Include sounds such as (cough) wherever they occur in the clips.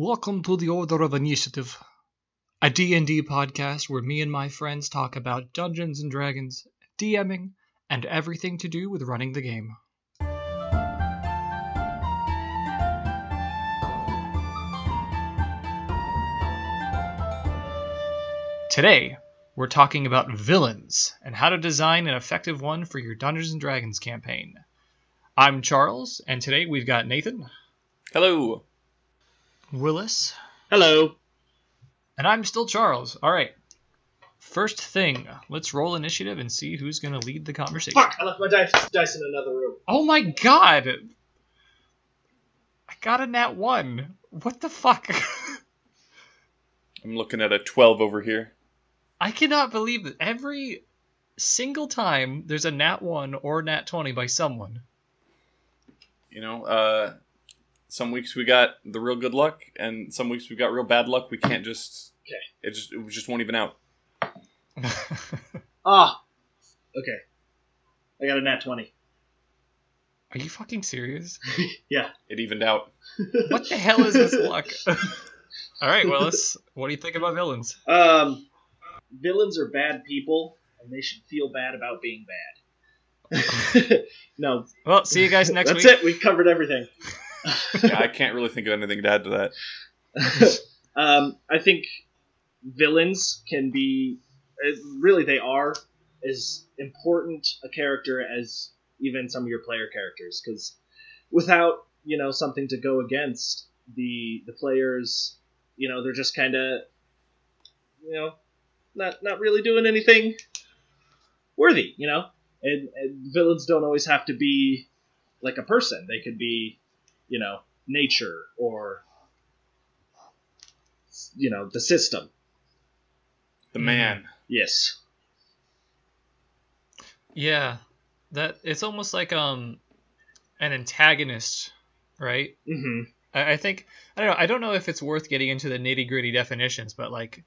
Welcome to the Order of Initiative, a D&D podcast where me and my friends talk about Dungeons and Dragons, DMing, and everything to do with running the game. Today, we're talking about villains and how to design an effective one for your Dungeons and Dragons campaign. I'm Charles, and today we've got Nathan, Hello. Willis, Hello. and I'm still Charles. All right. First thing, let's roll initiative and see who's going to lead the conversation. Fuck! I left my dice, dice in another room. Oh my god! I got a nat 1. What the fuck? I'm looking at a 12 over here. I cannot believe that every single time there's a nat 1 or nat 20 by someone. You know, uh, some weeks we got the real good luck, and some weeks we got real bad luck. We can't just. Okay. It just it just won't even out. (laughs) Ah. Okay. I got a nat 20. Are you fucking serious? (laughs) Yeah. It evened out. (laughs) What the hell is this luck? All right, Willis, what do you think about villains? Um, villains are bad people, and they should feel bad about being bad. no, Well, see you guys next that's week. That's it. We covered everything. Yeah, I can't really think of anything to add to that. (laughs) um, I think villains can be, uh, really, they are as important a character as even some of your player characters. Because without you know something to go against, the the players, you know, they're just kind of, you know, not not really doing anything worthy. You know, and, and villains don't always have to be like a person. They could be, you know, nature or you know the system. The man. Yes. Yeah, that it's almost like um an antagonist, right? Mm-hmm. I, I think I don't know. I don't know if it's worth getting into the nitty gritty definitions, but like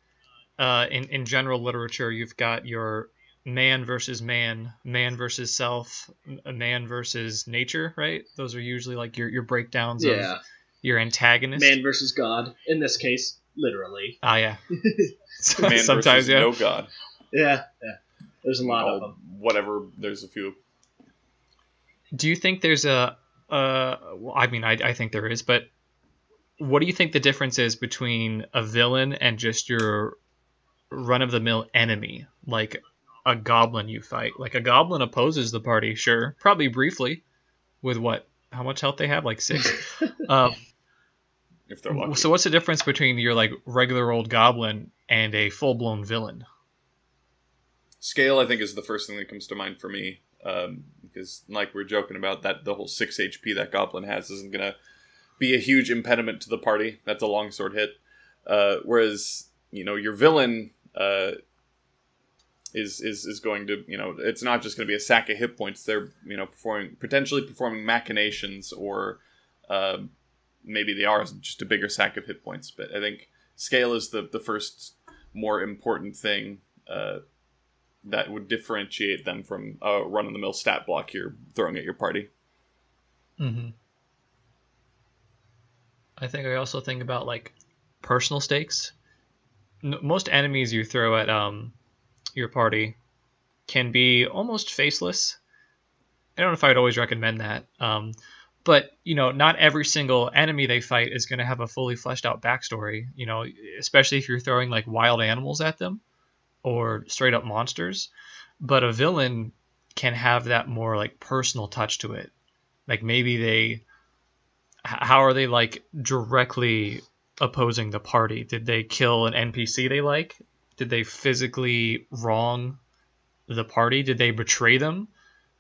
uh, in in general literature, you've got your man versus man, man versus self, a man versus nature, right? Those are usually like your your breakdowns Yeah. of your antagonist. Man versus God. In this case, literally. Ah, yeah. (laughs) Man Sometimes, versus yeah. no god. Yeah. Yeah. There's a lot of them. Whatever. There's a few. Do you think there's a uh well, I mean I I think there is, but what do you think the difference is between a villain and just your run of the mill enemy, like a goblin you fight? Like a goblin opposes the party, sure, probably briefly with what how much health they have, like 6. uh, (laughs) If they're lucky. so what's the difference between your like regular old goblin and a full-blown villain? Scale, I think, is the first thing that comes to mind for me. Um, because, like we are joking about, that the whole 6 HP that Goblin has isn't going to be a huge impediment to the party. That's a longsword hit. Uh, whereas, you know, your villain uh, is, is, is going to, you know, it's not just going to be a sack of hit points. They're, you know, performing potentially performing machinations or um maybe they are just a bigger sack of hit points. But I think scale is the, the first more important thing. Uh, that would differentiate them from a run of the mill stat block you're throwing at your party. Mm-hmm. I think I also think about like personal stakes. Most enemies you throw at um your party can be almost faceless. I don't know if I would always recommend that. Um, but you know, not every single enemy they fight is going to have a fully fleshed out backstory. You know, especially if you're throwing like wild animals at them or straight up monsters. But a villain can have that more like personal touch to it. Like maybe they, how are they like directly opposing the party? Did they kill an NPC they like? Did they physically wrong the party? Did they betray them?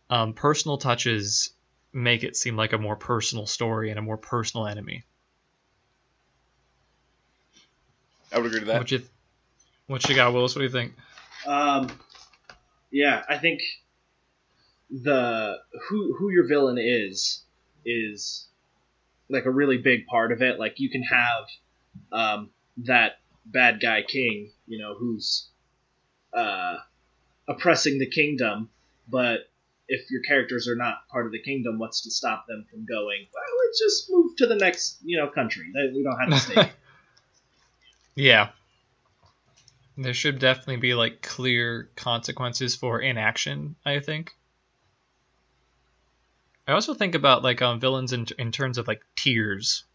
Um, personal touches make it seem like a more personal story and a more personal enemy. I would agree to that. What you, what you got, Willis? What do you think? Um, yeah, I think the who who your villain is is like a really big part of it. Like you can have um, that bad guy king, you know, who's uh, oppressing the kingdom, but if your characters are not part of the kingdom, what's to stop them from going? Well, let's just move to the next, you know, country. We don't have to stay. (laughs) Yeah. There should definitely be like clear consequences for inaction, I think. I also think about like um, villains in, in terms of like tiers,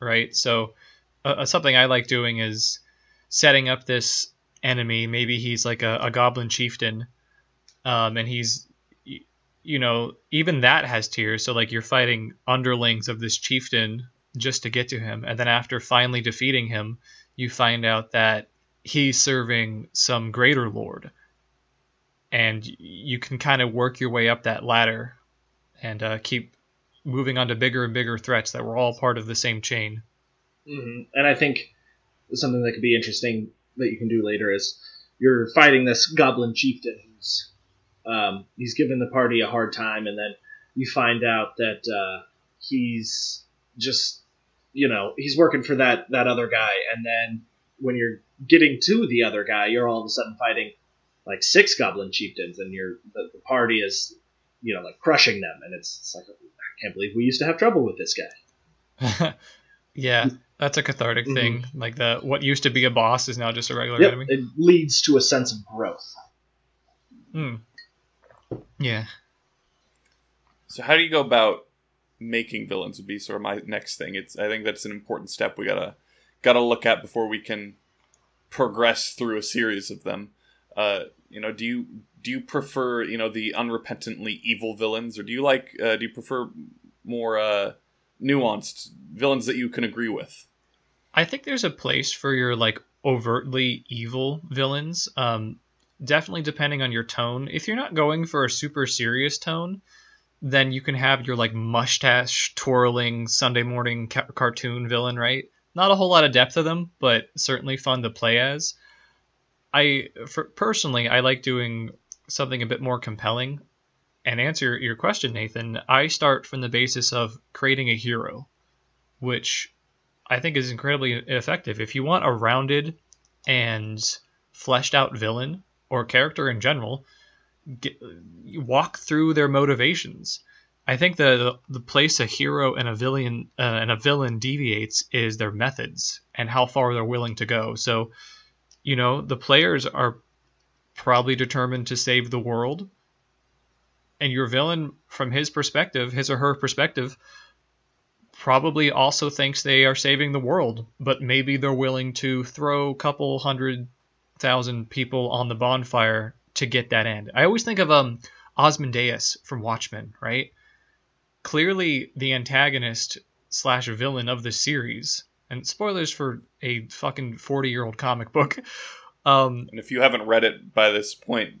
right? So uh, something I like doing is setting up this enemy. Maybe he's like a, a goblin chieftain, um, and he's you know even that has tiers. So like you're fighting underlings of this chieftain just to get to him, and then after finally defeating him, you find out that he's serving some greater lord, and you can kind of work your way up that ladder, and uh, keep moving on to bigger and bigger threats that were all part of the same chain. Mm-hmm. And I think something that could be interesting that you can do later is you're fighting this goblin chieftain who's um, he's giving the party a hard time, and then you find out that uh, he's just you know he's working for that that other guy, and then when you're getting to the other guy, you're all of a sudden fighting like six goblin chieftains, and you're the, the party is you know like crushing them, and it's, it's like I can't believe we used to have trouble with this guy. (laughs) yeah, that's a cathartic mm-hmm. thing. Like the what used to be a boss is now just a regular yep, enemy. It leads to a sense of growth. Hmm. Yeah. So how do you go about making villains? Would be sort of my next thing. It's I think that's an important step we gotta gotta look at before we can progress through a series of them. Uh, you know, do you do you prefer you know the unrepentantly evil villains, or do you like uh, do you prefer more uh, nuanced villains that you can agree with? I think there's a place for your like overtly evil villains. Um, definitely depending on your tone. If you're not going for a super serious tone, then you can have your like mustache twirling Sunday morning ca- cartoon villain, right? Not a whole lot of depth of them, but certainly fun to play as. I for, personally I like doing something a bit more compelling. And answer your question, Nathan, I start from the basis of creating a hero, which I think is incredibly effective. If you want a rounded and fleshed out villain or character in general, get, walk through their motivations. I think the the place a hero and a villain uh, and a villain deviates is their methods and how far they're willing to go. So, you know, the players are probably determined to save the world, and your villain, from his perspective, his or her perspective, probably also thinks they are saving the world, but maybe they're willing to throw a couple hundred thousand people on the bonfire to get that end. I always think of um Ozymandias from Watchmen, right? Clearly the antagonist slash villain of the series, and spoilers for a fucking forty year old comic book. (laughs) Um, and if you haven't read it by this point,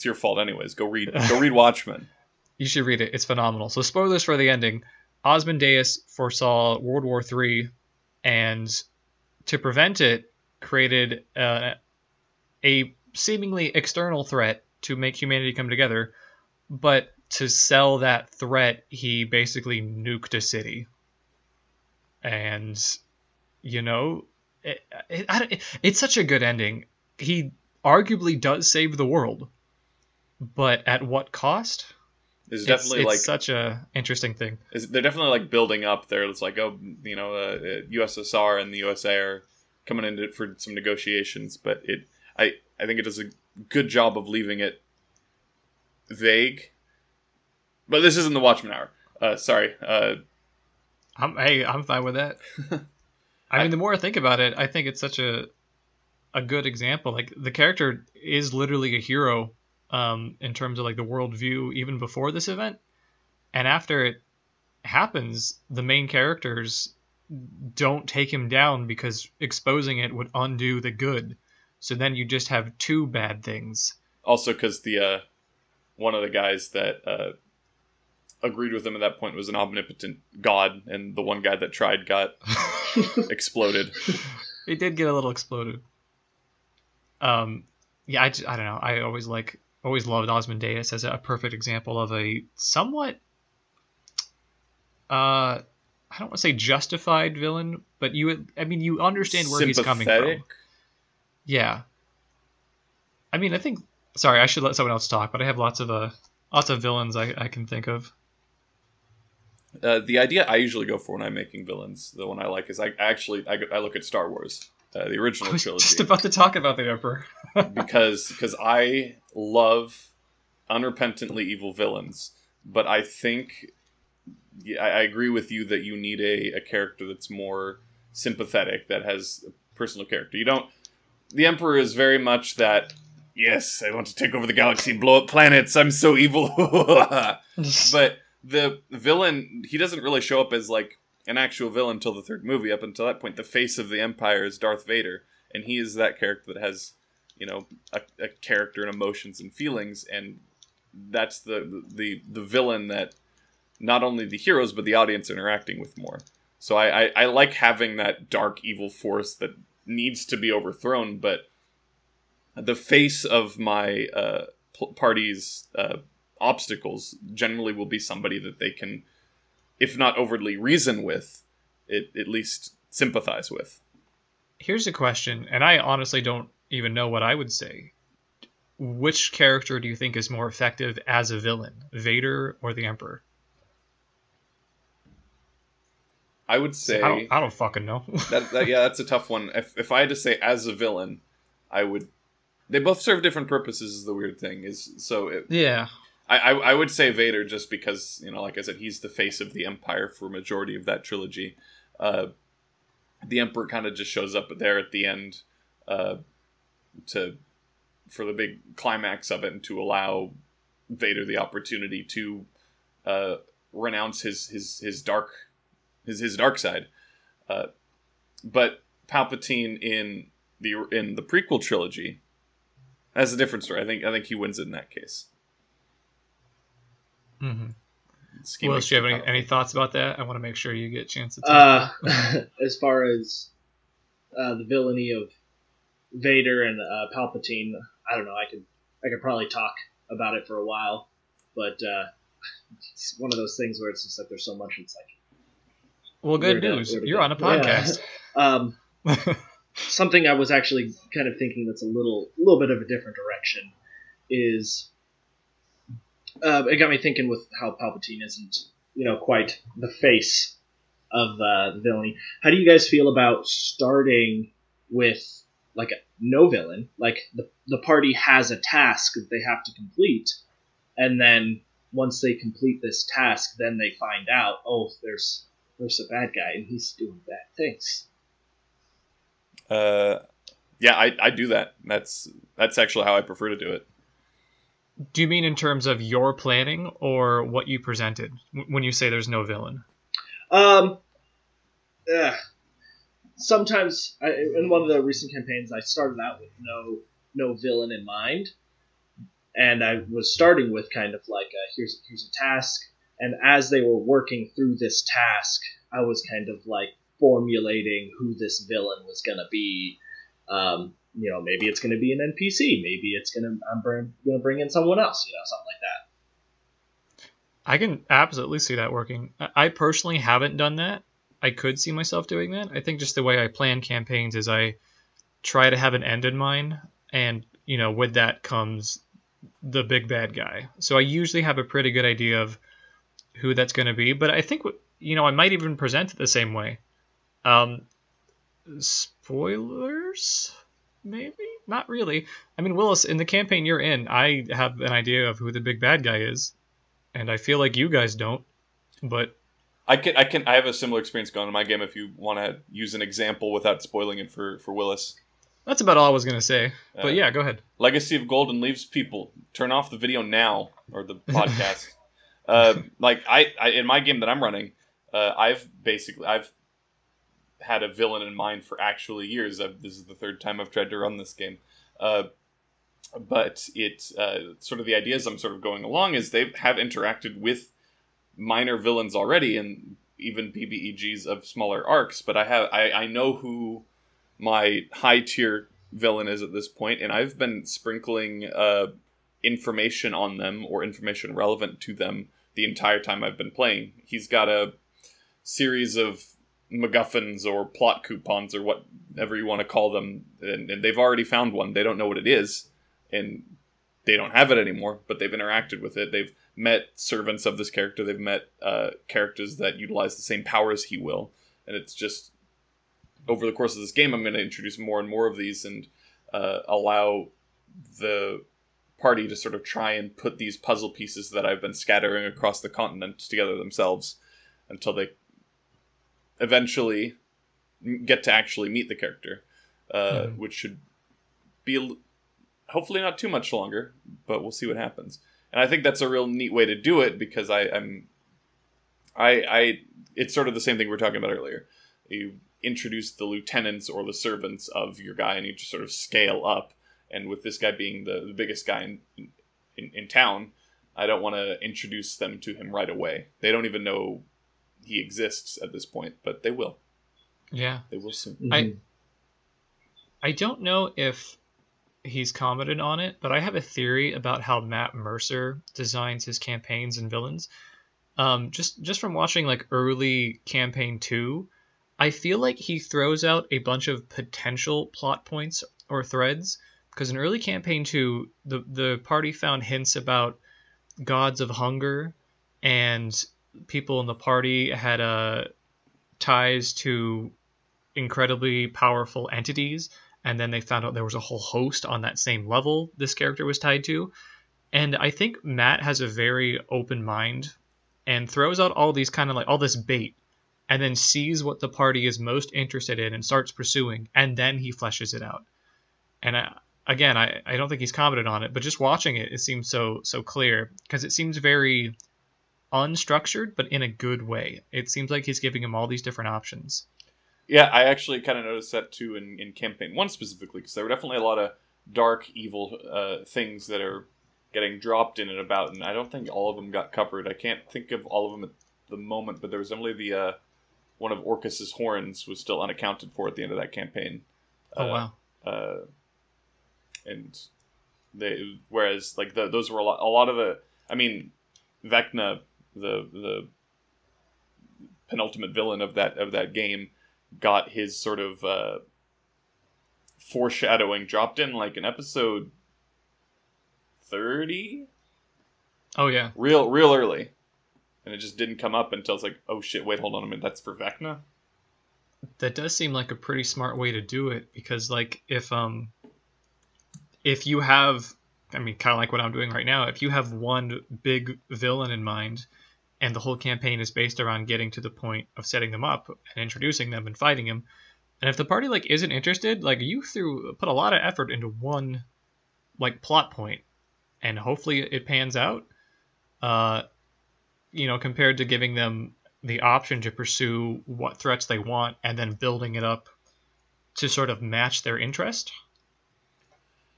it's your fault anyways. Go read go (laughs) read Watchmen. you should read it. It's phenomenal. So spoilers for the ending. Ozymandias foresaw World War III, and to prevent it, created uh, a seemingly external threat to make humanity come together. But to sell that threat, he basically nuked a city. And, you know, it, it, it, it's such a good ending. He arguably does save the world, but at what cost? is definitely it's, like such a interesting thing. Is, they're definitely like building up there. It's like oh, you know, uh, USSR and the USA are coming in for some negotiations, but it, I, I think it does a good job of leaving it vague. But this isn't the Watchmen hour. Uh, sorry. Uh, I'm hey, I'm fine with that. (laughs) I mean, the more I think about it, I think it's such a a good example. Like the character is literally a hero um, in terms of like the worldview even before this event, and after it happens, the main characters don't take him down because exposing it would undo the good. So then you just have two bad things. Also, because the uh, one of the guys that uh, agreed with him at that point was an omnipotent god, and the one guy that tried got (laughs) exploded. He did get a little exploded. Um, yeah, I, I don't know. I always like always loved Ozymandias as a perfect example of a somewhat uh I don't want to say justified villain, but you I mean you understand where he's coming from. Yeah. I mean, I think sorry, I should let someone else talk, but I have lots of uh lots of villains I, I can think of. Uh, the idea I usually go for when I'm making villains, the one I like, is I actually I, I look at Star Wars uh, the original I was trilogy, just about to talk about the Emperor. (laughs) because because I love unrepentantly evil villains, but I think I, I agree with you that you need a, a character that's more sympathetic, that has a personal character. You don't. The Emperor is very much that. Yes, I want to take over the galaxy and blow up planets. I'm so evil. (laughs) (laughs) but the villain, he doesn't really show up as like an actual villain until the third movie. Up until that point, the face of the Empire is Darth Vader, and he is that character that has, you know, a, a character and emotions and feelings, and that's the the the villain that not only the heroes but the audience are interacting with more. So I, I, I like having that dark evil force that needs to be overthrown, but the face of my uh, party's uh, obstacles generally will be somebody that they can, if not overtly reason with, it, at least sympathize with. Here's a question, and I honestly don't even know what I would say. Which character do you think is more effective as a villain, Vader or the Emperor? I would say I don't, I don't fucking know. (laughs) that, that yeah, that's a tough one. If if I had to say as a villain, I would. They both serve different purposes. Is the weird thing is so. It, yeah, I, I I would say Vader just because you know, like I said, he's the face of the Empire for majority of that trilogy. Uh, the Emperor kind of just shows up there at the end, uh, to for the big climax of it, and to allow Vader the opportunity to uh, renounce his his his dark his his dark side. Uh, but Palpatine in the in the prequel trilogy has a different story. I think I think he wins it in that case. Hmm Scheme Willis, makes do you have any, any thoughts about that? I want to make sure you get a chance to talk. Uh, (laughs) as far as uh, the villainy of Vader and uh, Palpatine, I don't know. I could I could probably talk about it for a while, but uh, (laughs) it's one of those things where it's just like there's so much. It's like well, good where to- news. where to You're go. on a Yeah. podcast. (laughs) Um, something I was actually kind of thinking that's a little little bit of a different direction is uh, it got me thinking with how Palpatine isn't you know quite the face of uh, the villainy. How do you guys feel about starting with like no villain? Like the the party has a task that they have to complete, and then once they complete this task, then they find out oh there's there's a bad guy and he's doing bad things. Uh, yeah, I, I do that. That's that's actually how I prefer to do it. Do you mean in terms of your planning or what you presented when you say there's no villain? Um, eh, sometimes I, in one of the recent campaigns, I started out with no no villain in mind, and I was starting with kind of like a, here's here's a task, and as they were working through this task, I was kind of like formulating who this villain was gonna be. Um, you know, maybe it's gonna be an NPC, maybe it's gonna I'm bring, gonna bring in someone else, you know, something like that. I can absolutely see that working. I I personally haven't done that. I could see myself doing that. I think just the way I plan campaigns is I try to have an end in mind, and you know, with that comes the big bad guy. So I usually have a pretty good idea of who that's going to be. But I think you know I might even present it the same way. Um, spoilers, maybe not really. I mean, Willis, in the campaign you're in, I have an idea of who the big bad guy is and I feel like you guys don't. But I can I can I have a similar experience going in my game. If you want to use an example without spoiling it for for Willis, that's about all I was gonna say. Uh, But yeah, go ahead. Legacy of Golden leaves people. Turn off the video now or the (laughs) podcast. uh, like I, I in my game that I'm running, uh, I've basically I've had a villain in mind for actually years. I've, this is the third time I've tried to run this game. Uh, but it uh, sort of the ideas I'm sort of going along is they have interacted with minor villains already and even BBEGs of smaller arcs. But I have I, I know who my high tier villain is at this point, and I've been sprinkling uh, information on them or information relevant to them the entire time I've been playing. He's got a series of MacGuffins or plot coupons or whatever you want to call them, and, and they've already found one. They don't know what it is, and they don't have it anymore, but they've interacted with it. They've met servants of this character. They've met uh, characters that utilize the same power as he will, and it's just over the course of this game, I'm going to introduce more and more of these and uh, allow the party to sort of try and put these puzzle pieces that I've been scattering across the continent together themselves until they eventually get to actually meet the character, uh, mm. which should be hopefully not too much longer, but we'll see what happens. And I think that's a real neat way to do it because I, I'm, I, I, it's sort of the same thing we were talking about earlier. You introduce the lieutenants or the servants of your guy, and you just sort of scale up. And with this guy being the, the biggest guy in, in, in town, I don't want to introduce them to him right away. They don't even know he exists at this point, but they will. Yeah, they will soon. Mm-hmm. I I don't know if he's commented on it, but I have a theory about how Matt Mercer designs his campaigns and villains. Um, just just from watching like early campaign two, I feel like he throws out a bunch of potential plot points or threads. Because in early campaign two, the the party found hints about gods of hunger, and people in the party had uh, ties to incredibly powerful entities and then they found out there was a whole host on that same level this character was tied to. And I think Matt has a very open mind and throws out all these kind of like all this bait and then sees what the party is most interested in and starts pursuing and then he fleshes it out. And I, again, I, I don't think he's commented on it, but just watching it, it seems so so clear because it seems very unstructured, but in a good way. It seems like he's giving him all these different options. Yeah, I actually kind of noticed that too in, in campaign one specifically because there were definitely a lot of dark, evil uh, things that are getting dropped in and about, and I don't think all of them got covered. I can't think of all of them at the moment, but there was only the uh, one of Orcus's horns was still unaccounted for at the end of that campaign. Oh uh, wow! Uh, and they whereas like the, those were a lot, a lot of the. I mean, Vecna, the the penultimate villain of that of that game got his sort of uh, foreshadowing dropped in like an episode 30 oh yeah. Real real early. And it just didn't come up until it's like oh shit wait hold on a minute that's for vecna? That does seem like a pretty smart way to do it because like if um if you have i mean kind of like what i'm doing right now if you have one big villain in mind and the whole campaign is based around getting to the point of setting them up and introducing them and fighting them. And if the party like isn't interested, like you threw put a lot of effort into one like plot point, and hopefully it pans out. Uh, you know, compared to giving them the option to pursue what threats they want and then building it up to sort of match their interest.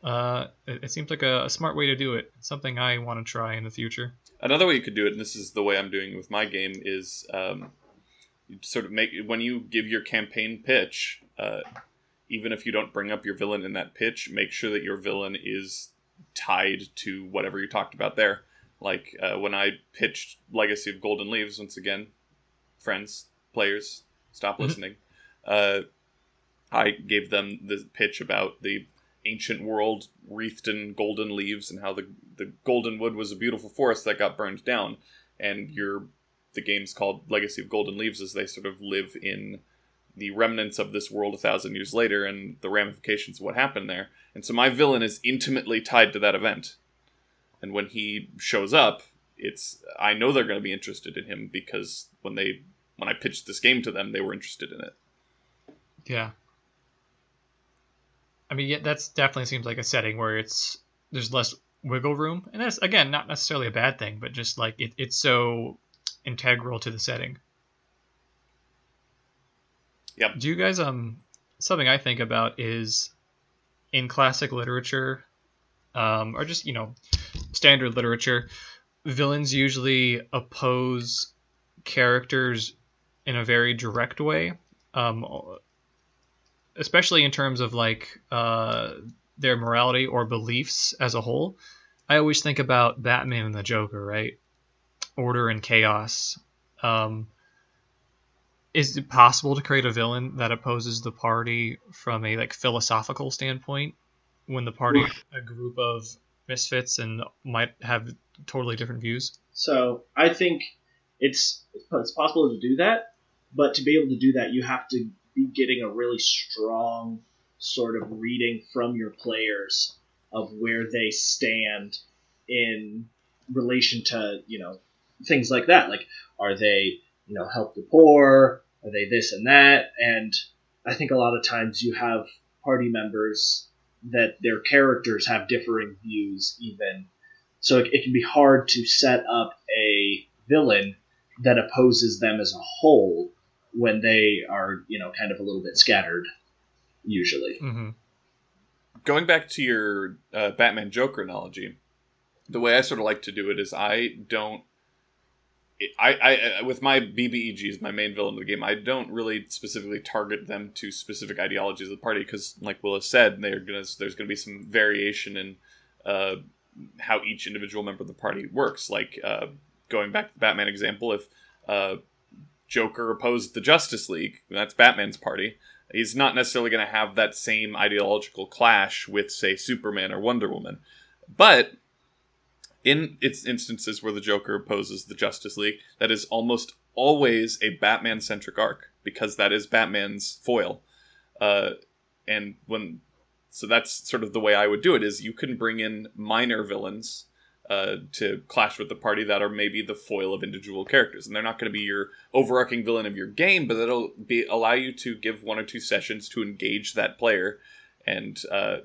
Uh, it, it seems like a, a smart way to do it. Something I want to try in the future. Another way you could do it, and this is the way I'm doing with my game, is um, sort of make when you give your campaign pitch, uh, even if you don't bring up your villain in that pitch, make sure that your villain is tied to whatever you talked about there. Like uh, when I pitched Legacy of Golden Leaves, once again, friends, players, stop mm-hmm. listening. Uh, I gave them the pitch about the ancient world wreathed in golden leaves and how the the golden wood was a beautiful forest that got burned down. And your the game's called legacy of golden leaves as they sort of live in the remnants of this world a thousand years later and the ramifications of what happened there. And so my villain is intimately tied to that event. And when he shows up it's i know they're going to be interested in him because when they when i pitched this game to them they were interested in it. Yeah I mean, yeah, that's definitely seems like a setting where it's there's less wiggle room, and that's again not necessarily a bad thing, but just like it, it's so integral to the setting. Yep. Do you guys um something I think about is in classic literature, um, or just you know standard literature, villains usually oppose characters in a very direct way. Um, especially in terms of like uh, their morality or beliefs as a whole. I always think about Batman and the Joker, right? Order and chaos. Um, is it possible to create a villain that opposes the party from a like philosophical standpoint when the party a group of misfits and might have totally different views? So I think it's it's possible to do that, but to be able to do that, you have to be getting a really strong sort of reading from your players of where they stand in relation to you know things like that. Like, are they you know help the poor? Are they this and that? And I think a lot of times you have party members that their characters have differing views even so it, it, can be hard to set up a villain that opposes them as a whole when they are you know kind of a little bit scattered usually mm-hmm. going back to your uh, batman joker analogy the way i sort of like to do it is i don't I, I with my BBEGs, my main villain of the game, I don't really specifically target them to specific ideologies of the party because, like Will has said, they're gonna there's gonna be some variation in uh, how each individual member of the party works. Like uh, going back to the Batman example, if uh, Joker opposed the Justice League, that's Batman's party. He's not necessarily going to have that same ideological clash with, say, Superman or Wonder Woman, but in its instances where the Joker opposes the Justice League, that is almost always a Batman centric arc because that is Batman's foil. Uh, and when so that's sort of the way I would do it is you can bring in minor villains uh, to clash with the party that are maybe the foil of individual characters, and they're not going to be your overarching villain of your game, but it'll be allow you to give one or two sessions to engage that player and uh,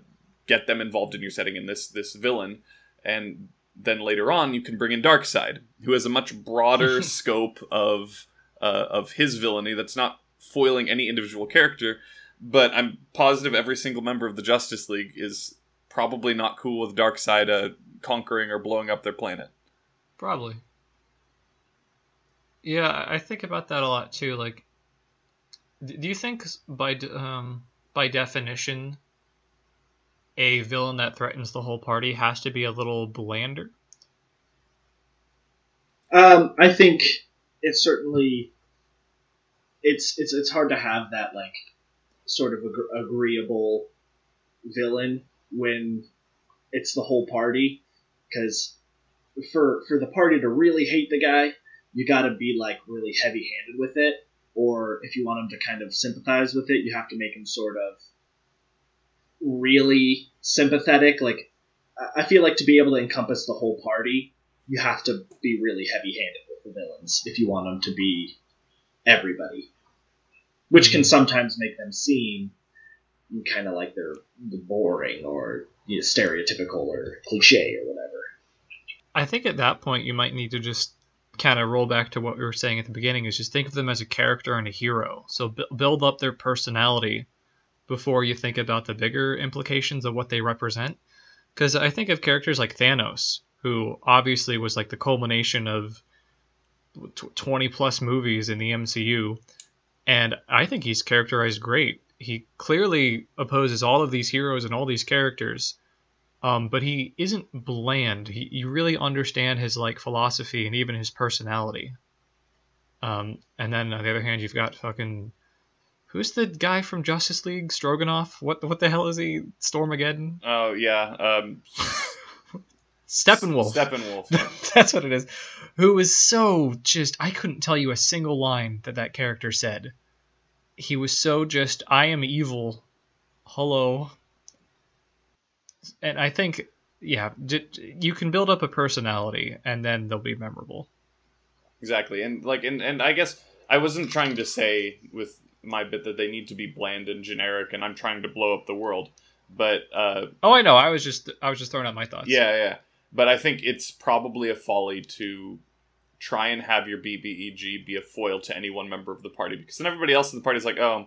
get them involved in your setting in this this villain, and then later on you can bring in Darkseid, who has a much broader (laughs) scope of uh, of his villainy that's not foiling any individual character. But I'm positive every single member of the Justice League is probably not cool with Darkseid uh, conquering or blowing up their planet. Probably. Yeah, I think about that a lot too. Like, do you think by um, by definition a villain that threatens the whole party has to be a little blander? Um, I think it's certainly it's it's it's hard to have that like sort of ag- agreeable villain when it's the whole party because for for the party to really hate the guy you got to be like really heavy handed with it or if you want him to kind of sympathize with it you have to make him sort of really sympathetic. Like, I feel like to be able to encompass the whole party, you have to be really heavy-handed with the villains if you want them to be everybody, which can mm-hmm. sometimes make them seem kind of like they're boring or you know, stereotypical or cliche or whatever. I think at that point you might need to just kind of roll back to what we were saying at the beginning is just think of them as a character and a hero. So build up their personality before you think about the bigger implications of what they represent. Because I think of characters like Thanos, who obviously was like the culmination of 20 plus movies in the MCU, and I think he's characterized great. He clearly opposes all of these heroes and all these characters, um, but he isn't bland. He, you really understand his like philosophy and even his personality. Um, and then on the other hand, you've got fucking Who's the guy from Justice League? Stroganoff? What what the hell is he? Stormageddon? Oh yeah. Um, (laughs) Steppenwolf. Steppenwolf. (laughs) That's what it is. Who was so just I couldn't tell you a single line that that character said. He was so just I am evil. Hello. And I think yeah, you can build up a personality and then they'll be memorable. Exactly. And like and and I guess I wasn't trying to say with my bit that they need to be bland and generic, and I'm trying to blow up the world. But uh, oh, I know. I was just I was just throwing out my thoughts. Yeah, yeah. But I think it's probably a folly to try and have your BBEG be a foil to any one member of the party because then everybody else in the party is like, oh,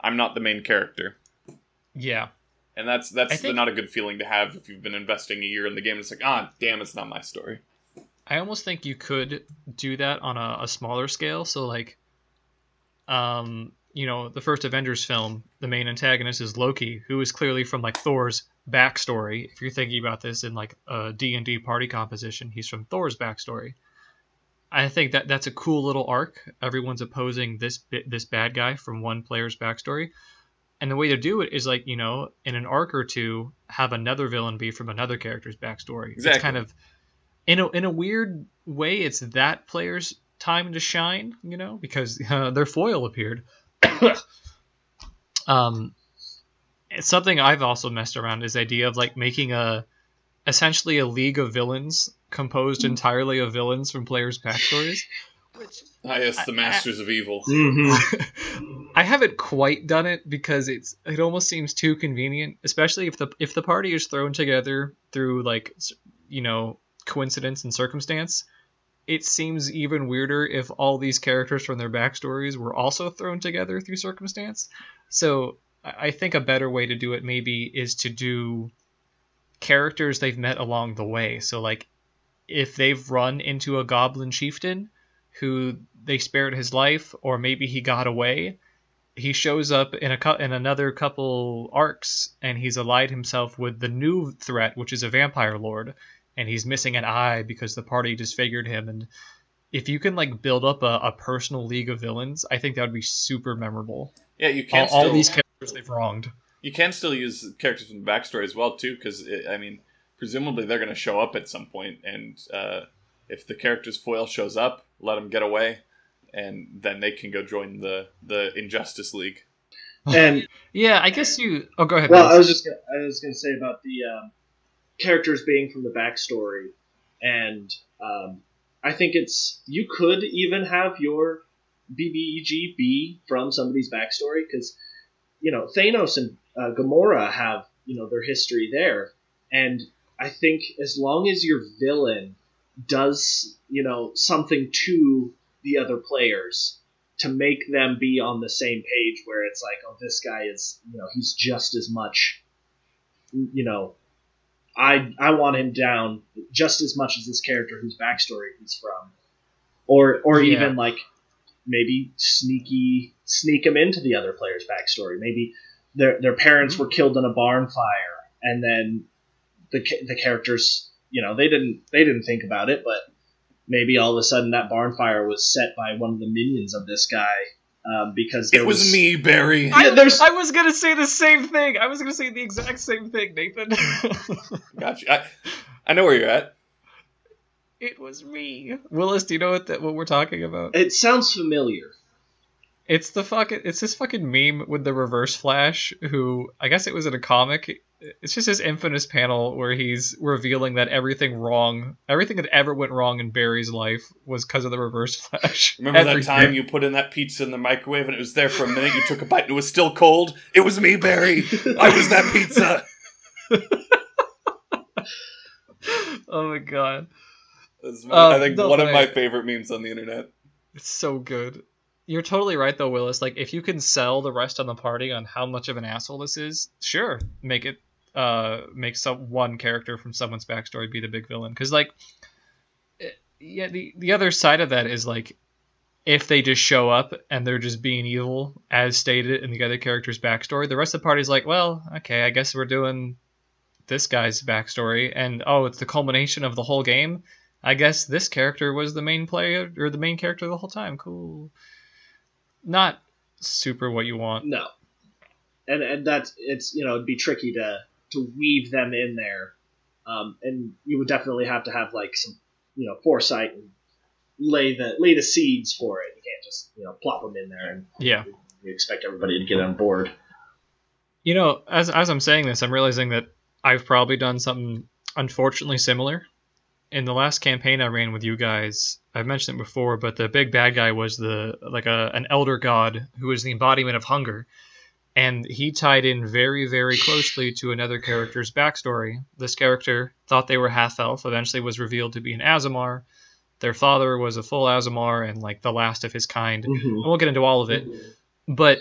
I'm not the main character. Yeah. And that's that's think, not a good feeling to have if you've been investing a year in the game. It's like, ah, damn, it's not my story. I almost think you could do that on a, a smaller scale. So like, um, you know, the first Avengers film, the main antagonist is Loki, who is clearly from like Thor's backstory. If you're thinking about this in like a D&D party composition, he's from Thor's backstory. I think that that's a cool little arc. Everyone's opposing this this bad guy from one player's backstory. And the way to do it is like, you know, in an arc or two, have another villain be from another character's backstory. Exactly. It's kind of in a in a weird way, it's that player's time to shine, you know, because (laughs) uh, their foil appeared. (coughs) Um, it's something I've also messed around is the idea of like making a essentially a league of villains composed entirely of villains from players' backstories. Which Ah, yes, the I- Masters of Evil. Mm-hmm. (laughs) I haven't quite done it because it's it almost seems too convenient, especially if the if the party is thrown together through like you know coincidence and circumstance. It seems even weirder if all these characters from their backstories were also thrown together through circumstance. So I I think a better way to do it maybe is to do characters they've met along the way. So like if they've run into a goblin chieftain who they spared his life or maybe he got away. He shows up in a cou- in another couple arcs and he's allied himself with the new threat which is a vampire lord and he's missing an eye because the party disfigured him. And if you can like build up a, a personal league of villains i think that would be super memorable. Yeah, you all, can all still these characters they've wronged. You can still use characters from the backstory as well too, because I mean, presumably they're going to show up at some point, and uh, if the character's foil shows up, let them get away, and then they can go join the the Injustice League. (laughs) And yeah i guess you oh go ahead Willis. I was just gonna, I was going to say about the um, characters being from the backstory, and um, I think it's you could even have your BBEG be from somebody's backstory because you know Thanos and uh, Gamora have you know their history there, and I think as long as your villain does you know something to the other players to make them be on the same page where it's like oh this guy is you know he's just as much you know i i want him down just as much as this character whose backstory he's from. Or or Yeah. even like maybe sneaky sneak him into the other player's backstory. Maybe their their parents mm-hmm. were killed in a barn fire and then the the characters you know they didn't they didn't think about it but maybe all of a sudden that barn fire was set by one of the minions of this guy um, because there It was me, Barry. Yeah, there's- I was gonna say the same thing. I was gonna say the exact same thing, Nathan. (laughs) Gotcha. I, I know where you're at. it was me. Willis, do you know what that what we're talking about? It sounds familiar. It's the fucking it's this fucking meme with the reverse flash who I guess it was in a comic. It's just this infamous panel where he's revealing that everything wrong, everything that ever went wrong in Barry's life was because of the reverse (laughs) flash. Remember that time you put in that pizza in the microwave and it was there for a minute? You took a bite and it was still cold? It was me, Barry. I was that pizza. (laughs) Oh my god. That's, Uh, I think one but of my favorite memes on the internet. It's so good. You're totally right though, Willis. Like if you can sell the rest of the party on how much of an asshole this is, sure, make it uh make some one character from someone's backstory be the big villain. Because like, eh, yeah, the the other side of that is like, if they just show up and they're just being evil as stated in the other character's backstory, the rest of the party's like, well, okay, I guess we're doing this guy's backstory, and oh, it's the culmination of the whole game. I guess this character was the main player or the main character the whole time. Cool. Not super what you want. No, and and that's it's you know it'd be tricky to to weave them in there, um, and you would definitely have to have like some you know foresight and lay the lay the seeds for it. You can't just you know plop them in there and Yeah. you expect everybody to get on board. You know, as as I'm saying this, I'm realizing that I've probably done something unfortunately similar. In the last campaign I ran with you guys, I've mentioned it before, but the big bad guy was the like a an elder god who was the embodiment of hunger. And he tied in very, very closely to another character's backstory. This character thought they were half elf, eventually was revealed to be an Aasimar. Their father was a full Aasimar and like the last of his kind. And we'll get into all of it. But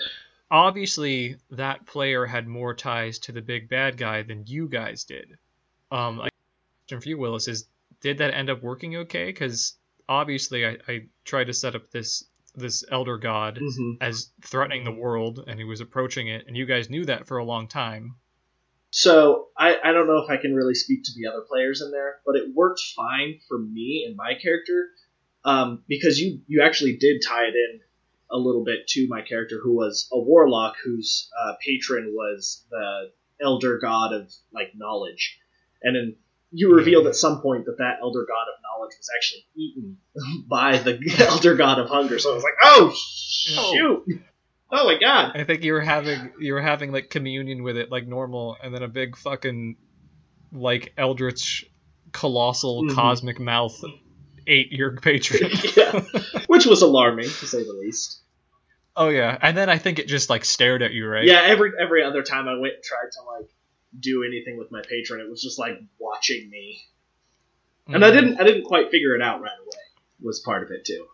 obviously, that player had more ties to the big bad guy than you guys did. Um, I question for you, Willis, is did that end up working okay? Because obviously, I, I tried to set up this this elder god Mhm. as threatening the world, and he was approaching it, and you guys knew that for a long time. So I, I don't know if I can really speak to the other players in there, but it worked fine for me and my character um, because you you actually did tie it in a little bit to my character who was a warlock whose uh, patron was the elder god of like knowledge, and then you revealed at some point that that elder god of knowledge was actually eaten (laughs) by the (laughs) elder god of hunger. So I was like, oh shoot! Oh my god! I think you were having you were having like communion with it like normal, and then a big fucking like eldritch, colossal, Mhm. cosmic mouth ate your patron. (laughs) yeah, which was alarming to say the least. oh yeah, and then I think it just like stared at you, right? Yeah, every every other time I went and tried to like do anything with my patron, it was just like watching me, and I Mhm. didn't I didn't quite figure it out right away. Was part of it too.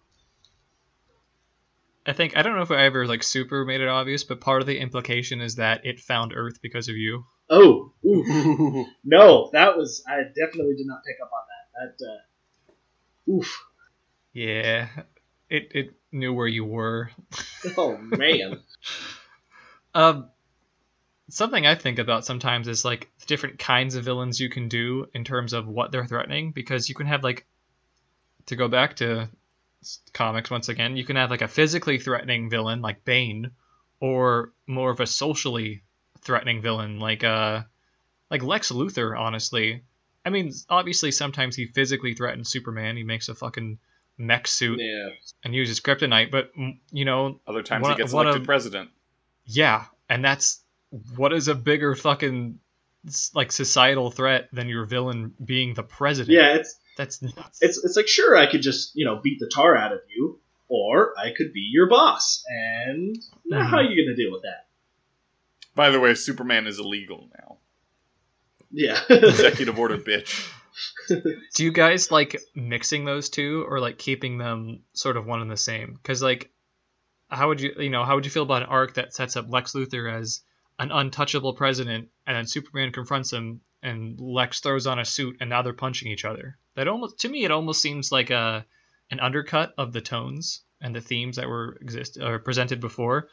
I think I don't know if I ever like super made it obvious, but part of the implication is that it found Earth because of you. Oh, oof. (laughs) no, that was I definitely did not pick up on that. That uh, oof. Yeah, it it knew where you were. Oh man. (laughs) Um, something I think about sometimes is like the different kinds of villains you can do in terms of what they're threatening, because you can have like, to go back to comics once again, you can have like a physically threatening villain like Bane, or more of a socially threatening villain like uh, like Lex Luthor. Honestly, I mean, obviously sometimes he physically threatens Superman. He makes a fucking mech suit yeah. and uses kryptonite, but you know Other times One- he gets elected president. yeah, and that's what is a bigger fucking like societal threat than your villain being the president. Yeah, it's that's nuts. it's it's like sure I could just you know beat the tar out of you, or I could be your boss, and now how are you gonna deal with that? By the way, Superman is illegal now. Yeah. (laughs) Executive order, bitch. (laughs) Do you guys like mixing those two or like keeping them sort of one and the same? Because like, how would you you know how would you feel about an arc that sets up Lex Luthor as an untouchable president, and then Superman confronts him, and Lex throws on a suit, and now they're punching each other? That almost to me it almost seems like a an undercut of the tones and the themes that were exist or presented before.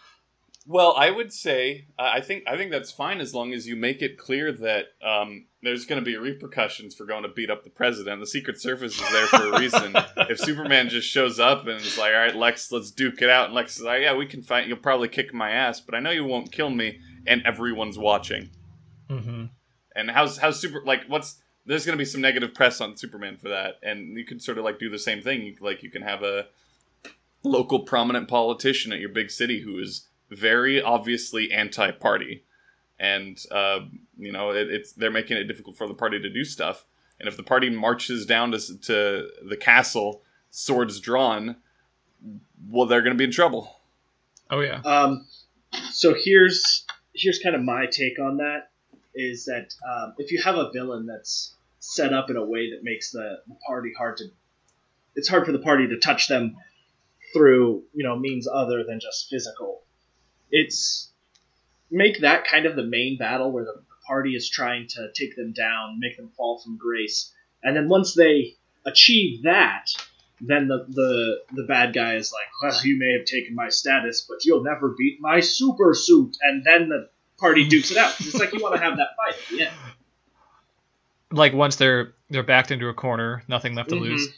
Well, I would say uh, I think I think that's fine as long as you make it clear that um, there's going to be repercussions for going to beat up the president. The Secret Service is there for a reason. (laughs) if Superman just shows up and is like, "All right, Lex, let's duke it out," and Lex is like, "Yeah, we can fight. You'll probably kick my ass, but I know you won't kill me." And everyone's watching. Mm-hmm. And how's how's super like what's there's going to be some negative press on Superman for that, and you could sort of like do the same thing. Like you can have a local prominent politician at your big city who is very obviously anti-party, and uh, you know it, it's they're making it difficult for the party to do stuff. And if the party marches down to to the castle, swords drawn, well, they're going to be in trouble. Oh yeah. Um, so here's here's kind of my take on that is that um, if you have a villain that's set up in a way that makes the, the party hard to it's hard for the party to touch them through you know means other than just physical. It's make that kind of the main battle where the, the party is trying to take them down make them fall from grace and then once they achieve that then the, the the bad guy is like, well, you may have taken my status, but you'll never beat my super suit. And then the party dukes it out. It's like you want to have that fight Yeah. (laughs) Like once they're they're backed into a corner, nothing left to Mhm. lose.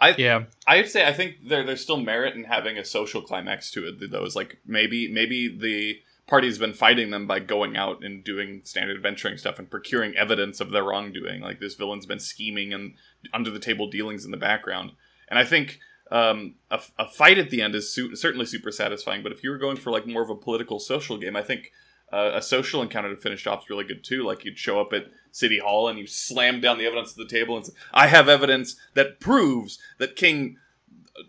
I Yeah. I'd say I think there, there's still merit in having a social climax to it. Though, is like maybe maybe the party's been fighting them by going out and doing standard adventuring stuff and procuring evidence of their wrongdoing. Like this villain's been scheming and under the table dealings in the background. And I think um, a, a fight at the end is su- certainly super satisfying. But if you were going for like more of a political social game, I think uh, a social encounter to finish off is really good too. Like you'd show up at City Hall and you slam down the evidence of the table and say, "I have evidence that proves that King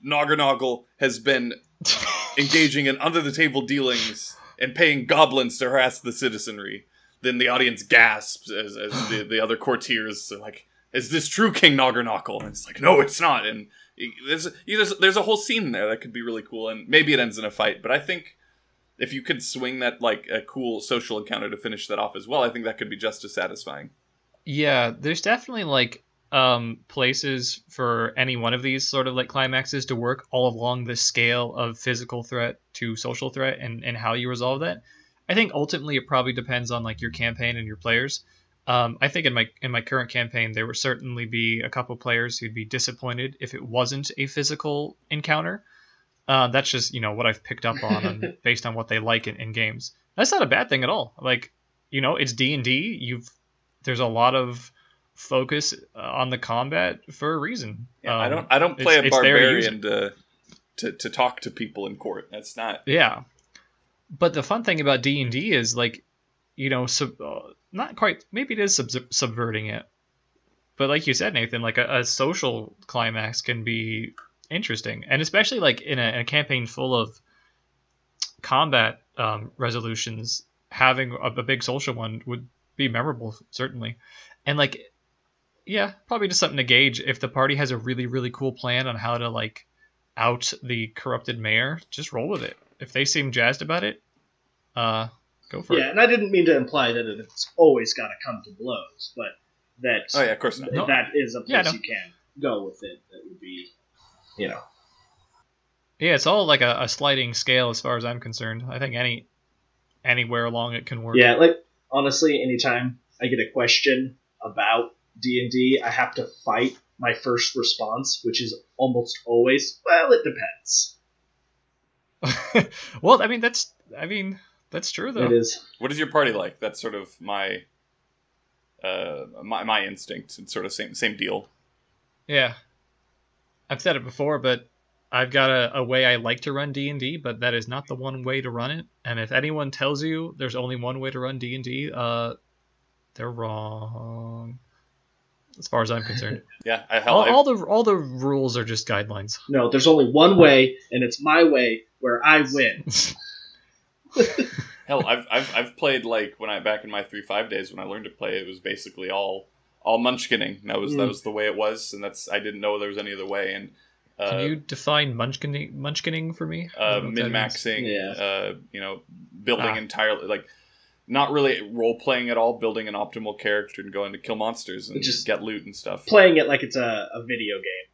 Noggernogle has been engaging in under the table dealings and paying goblins to harass the citizenry." Then the audience gasps as, as (sighs) the, the other courtiers are like, "Is this true, King Noggernogle?" And it's like, "No, it's not." And there's there's there's a whole scene there that could be really cool, and maybe it ends in a fight. But I think if you could swing that like a cool social encounter to finish that off as well, I think that could be just as satisfying. Yeah, there's definitely like um places for any one of these sort of like climaxes to work all along the scale of physical threat to social threat and, and how you resolve that. I think ultimately it probably depends on like your campaign and your players. Um, I think in my in my current campaign there would certainly be a couple players who'd be disappointed if it wasn't a physical encounter. Uh, that's just you know what I've picked up on, on (laughs) based on what they like in, in games. That's not a bad thing at all. Like you know it's D and D. You've there's a lot of focus uh, on the combat for a reason. Yeah, I Um, don't I don't play a it's there to use barbarian to, to to talk to people in court. That's not Yeah, but the fun thing about D and D is like, you know, sub, uh, not quite. Maybe it is sub- subverting it, but like you said, Nathan, like a, a social climax can be interesting, and especially like in a, in a campaign full of combat um, resolutions, having a, a big social one would be memorable, certainly, and like, yeah, probably just something to gauge if the party has a really really cool plan on how to like out the corrupted mayor. Just roll with it. If they seem jazzed about it, uh, go for yeah, it. Yeah, and I didn't mean to imply that it's always got to come to blows, but that Oh yeah, of course not. th- that is a place Yeah, no. you can go with it. That would be, you know, Yeah, it's all like a, a sliding scale as far as I'm concerned. I think any anywhere along it can work. yeah. Like honestly, anytime I get a question about D and D, I have to fight my first response, which is almost always, well, it depends. (laughs) well, I mean that's I mean that's true though. It is. What is your party like? That's sort of my uh my, my instinct. It's sort of same same deal. Yeah, I've said it before, but I've got a, a way I like to run D and D, but that is not the one way to run it. And if anyone tells you there's only one way to run D and D, uh, they're wrong. As far as I'm concerned, (laughs) Yeah, I hell all, all the all the rules are just guidelines. No, there's only one way, and it's my way where I win. (laughs) Hell, I've, I've I've played like when I back in my three five days when I learned to play, it was basically all all munchkining. That was that Mm. was the way it was, and that's I didn't know there was any other way. And uh, Can you define munchkining, munchkining for me? Uh, don't know what that min maxing, Yeah. uh, you know, building Ah. entirely like not really role playing at all, building an optimal character and going to kill monsters and Just- get loot and stuff. Playing it like it's a, a video game.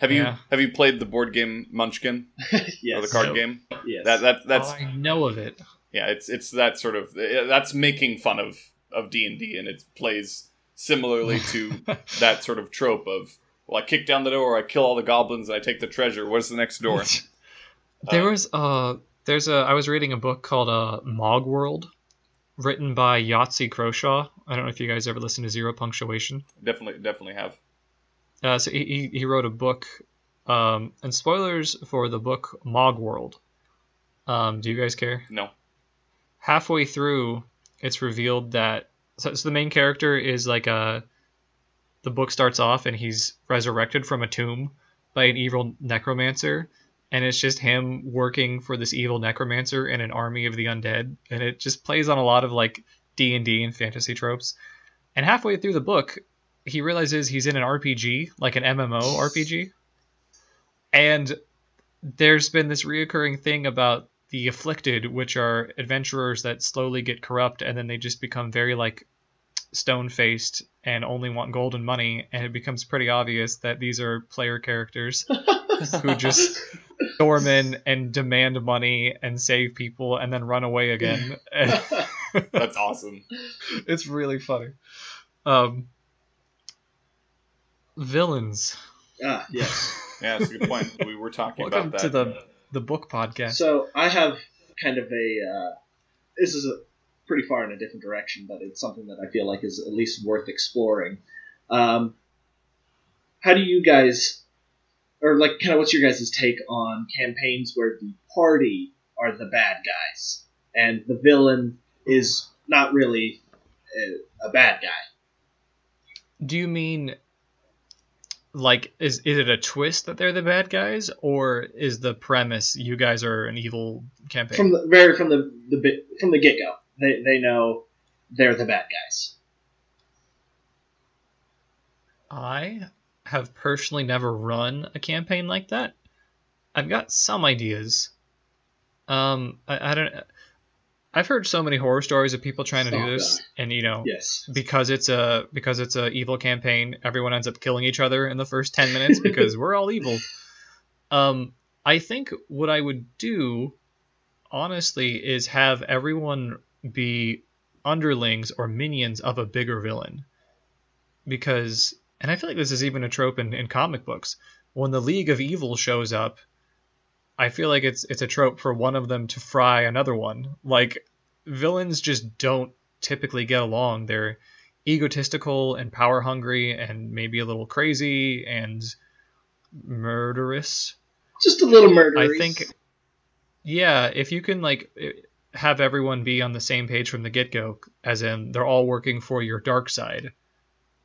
have you have you played the board game Munchkin (laughs) yes. or the card No. game? Yes. That that that's Oh, I know of it. yeah, it's it's that sort of that's making fun of of D and D, and it plays similarly (laughs) to that sort of trope of well, I kick down the door, I kill all the goblins, and I take the treasure. Where's the next door? (laughs) there Uh, was uh there's a I was reading a book called uh Mogworld, written by Yahtzee Croshaw. I don't know if you guys ever listened to Zero Punctuation. definitely, definitely have. Uh, so he, he wrote a book, um, and spoilers for the book Mogworld. Um, do you guys care? No, halfway through, it's revealed that so, so the main character is like a. The book starts off and he's resurrected from a tomb by an evil necromancer, and it's just him working for this evil necromancer in an army of the undead, and it just plays on a lot of like D and D and fantasy tropes. And halfway through the book, he realizes he's in an RPG, like an MMO RPG, and there's been this reoccurring thing about the afflicted, which are adventurers that slowly get corrupt and then they just become very like stone faced and only want gold and money, and it becomes pretty obvious that these are player characters (laughs) who just storm in and demand money and save people and then run away again. (laughs) that's awesome. (laughs) it's really funny. Um, villains. ah, yes. (laughs) Yeah, that's a good point. We were talking Welcome about that. to the the book podcast. So I have kind of a. Uh, this is a pretty far in a different direction, but it's something that I feel like is at least worth exploring. Um, how do you guys, or like, kind of, what's your guys' take on campaigns where the party are the bad guys and the villain is not really a, a bad guy? Do you mean like is is it a twist that they're the bad guys or is the premise you guys are an evil campaign? From the very from the the bit from the get go, they they know they're the bad guys. I have personally never run a campaign like that. I've got some ideas. Um, I, I don't. I've heard so many horror stories of people trying to Oh, do this, God. and you know, Yes. because it's a because it's a evil campaign, everyone ends up killing each other in the first ten minutes because we're all evil. (laughs) Um, I think what I would do, honestly, is have everyone be underlings or minions of a bigger villain, because, and I feel like this is even a trope in, in comic books. When the League of Evil shows up, I feel like it's it's a trope for one of them to fry another one. Like villains just don't typically get along. They're egotistical and power hungry and maybe a little crazy and murderous. Just a little murder. I think yeah, if you can like eh, have everyone be on the same page from the get go, as in they're all working for your dark side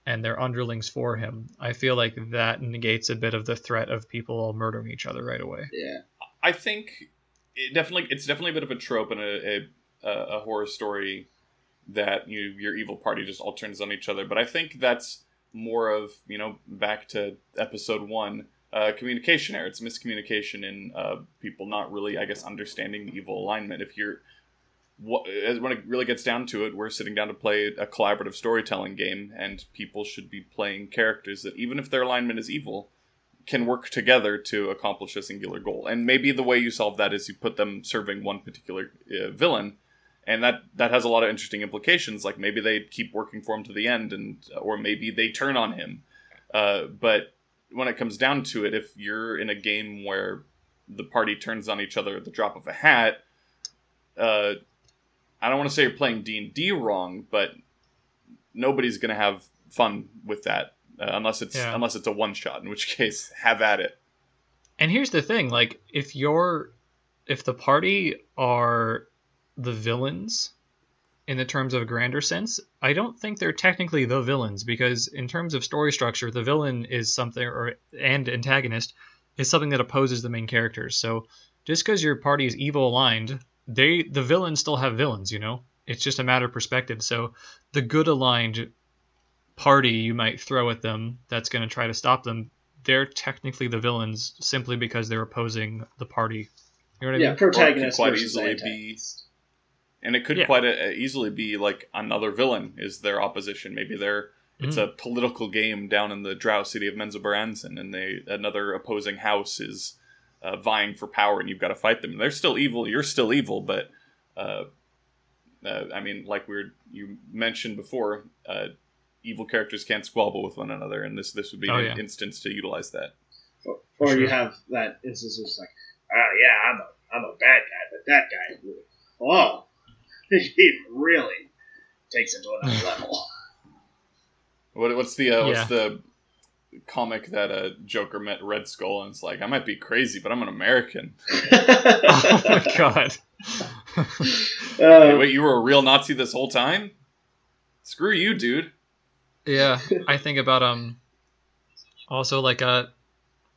and they're underlings for him. I feel like that negates a bit of the threat of people all murdering each other right away. Yeah. I think it definitely it's definitely a bit of a trope in a a, a horror story that you your evil party just all turns on each other. But I think that's more of you know back to episode one uh, communication error. It's miscommunication and uh, people not really I guess understanding the evil alignment. If you're what, when it really gets down to it, we're sitting down to play a collaborative storytelling game, and people should be playing characters that, even if their alignment is evil, can work together to accomplish a singular goal. And maybe the way you solve that is you put them serving one particular uh, villain, and that that has a lot of interesting implications. Like maybe they keep working for him to the end, and or maybe they turn on him. Uh, but when it comes down to it, if you're in a game where the party turns on each other at the drop of a hat, uh, I don't want to say you're playing D and D wrong, but nobody's gonna have fun with that uh, unless it's Yeah. unless it's a one shot. In which (laughs) case, have at it. And here's the thing, like if you're if the party are the villains in the terms of a grander sense, I don't think they're technically the villains because in terms of story structure, the villain is something or and antagonist is something that opposes the main characters. So just because your party is evil aligned, they the villains still have villains, you know? It's just a matter of perspective. So the good aligned party you might throw at them that's going to try to stop them, they're technically the villains simply because they're opposing the party. You know what I Yeah, mean? protagonist quite versus easily be- antagonist. And it could Yeah. quite uh easily be like another villain is their opposition. Maybe they're it's Mm. a political game down in the drow city of Menzoberranzan, and they another opposing house is uh, vying for power, and you've got to fight them. They're still evil. You're still evil, but uh, uh, I mean, like we are you mentioned before, uh, evil characters can't squabble with one another, and this this would be Oh, an yeah. instance to utilize that. Or, or you have that instance of it's like, oh yeah, I'm a I'm a bad guy, but that guy, oh, (laughs) he really takes it to another (laughs) level. What, what's the uh, Yeah. what's the comic that uh, Joker met Red Skull and it's like I might be crazy, but I'm an American. (laughs) oh my god. (laughs) Uh, Wait, you were a real Nazi this whole time? Screw you, dude. yeah, (laughs) I think about um also like uh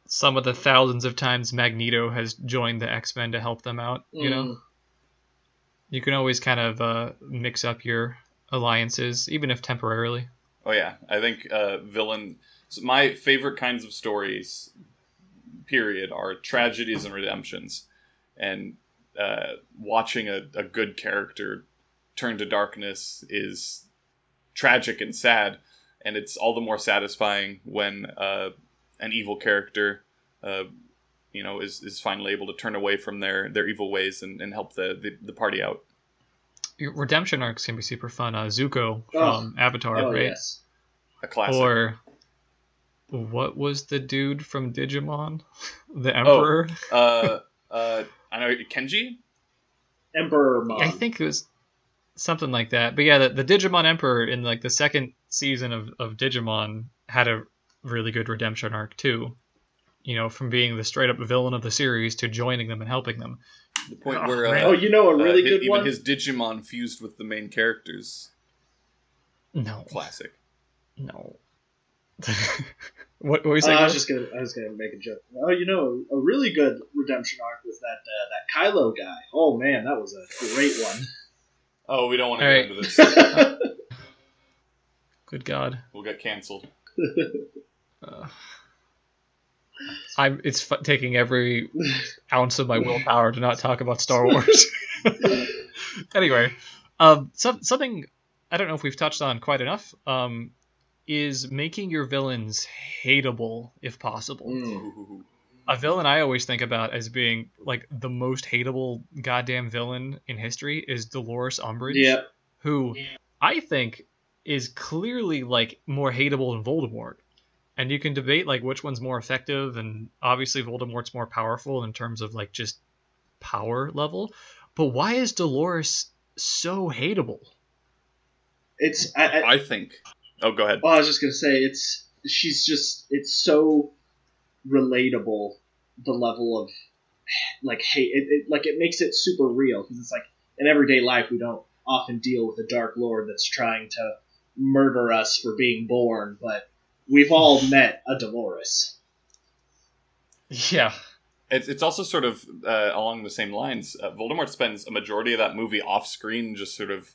some of the thousands of times Magneto has joined the X-Men to help them out, you know. mm, You can always kind of uh mix up your alliances even if temporarily. Oh yeah, I think uh, villain. So my favorite kinds of stories, period, are tragedies and redemptions, and uh, watching a, a good character turn to darkness is tragic and sad, and it's all the more satisfying when uh, an evil character, uh, you know, is, is finally able to turn away from their, their evil ways and, and help the, the, the party out. Redemption arcs can be super fun. Uh Zuko Oh. from Avatar, oh right? yes. A classic. Or what was the dude from Digimon? (laughs) The Emperor? uh, (laughs) uh, I know Kenji. Emperor Mom. I think it was something like that. But yeah, the, the Digimon Emperor in like the second season of, of Digimon had a really good redemption arc too. You know, from being the straight up villain of the series to joining them and helping them. The point Oh, where uh. Oh, you know a really uh, good even one. his Digimon fused with the main characters. No, Classic. no. (laughs) what, what were you Uh. I was just gonna, I was gonna make a joke. Oh, you know, a really good redemption arc was that uh, that Kylo guy. Oh man, that was a great one. Oh, we don't want to All get right. into this. (laughs) Good God. we'll get canceled. (laughs) Uh, I'm. It's fu- taking every ounce of my willpower to not talk about Star Wars. anyway, um, some, something I don't know if we've touched on quite enough um, is making your villains hateable if possible. Mm. A villain I always think about as being like the most hateable goddamn villain in history is Dolores Umbridge, Yeah. who I think is clearly like more hateable than Voldemort. And you can debate like which one's more effective, and obviously Voldemort's more powerful in terms of like just power level. But why is Dolores so hateable? It's I, I, I think. Oh, go ahead. well, I was just gonna say it's she's just it's so relatable the level of like hate it, it like it makes it super real because it's like in everyday life we don't often deal with a dark lord that's trying to murder us for being born, but we've all (laughs) met a Dolores. Yeah. It's, it's also sort of uh, along the same lines. Uh, Voldemort spends a majority of that movie off screen, just sort of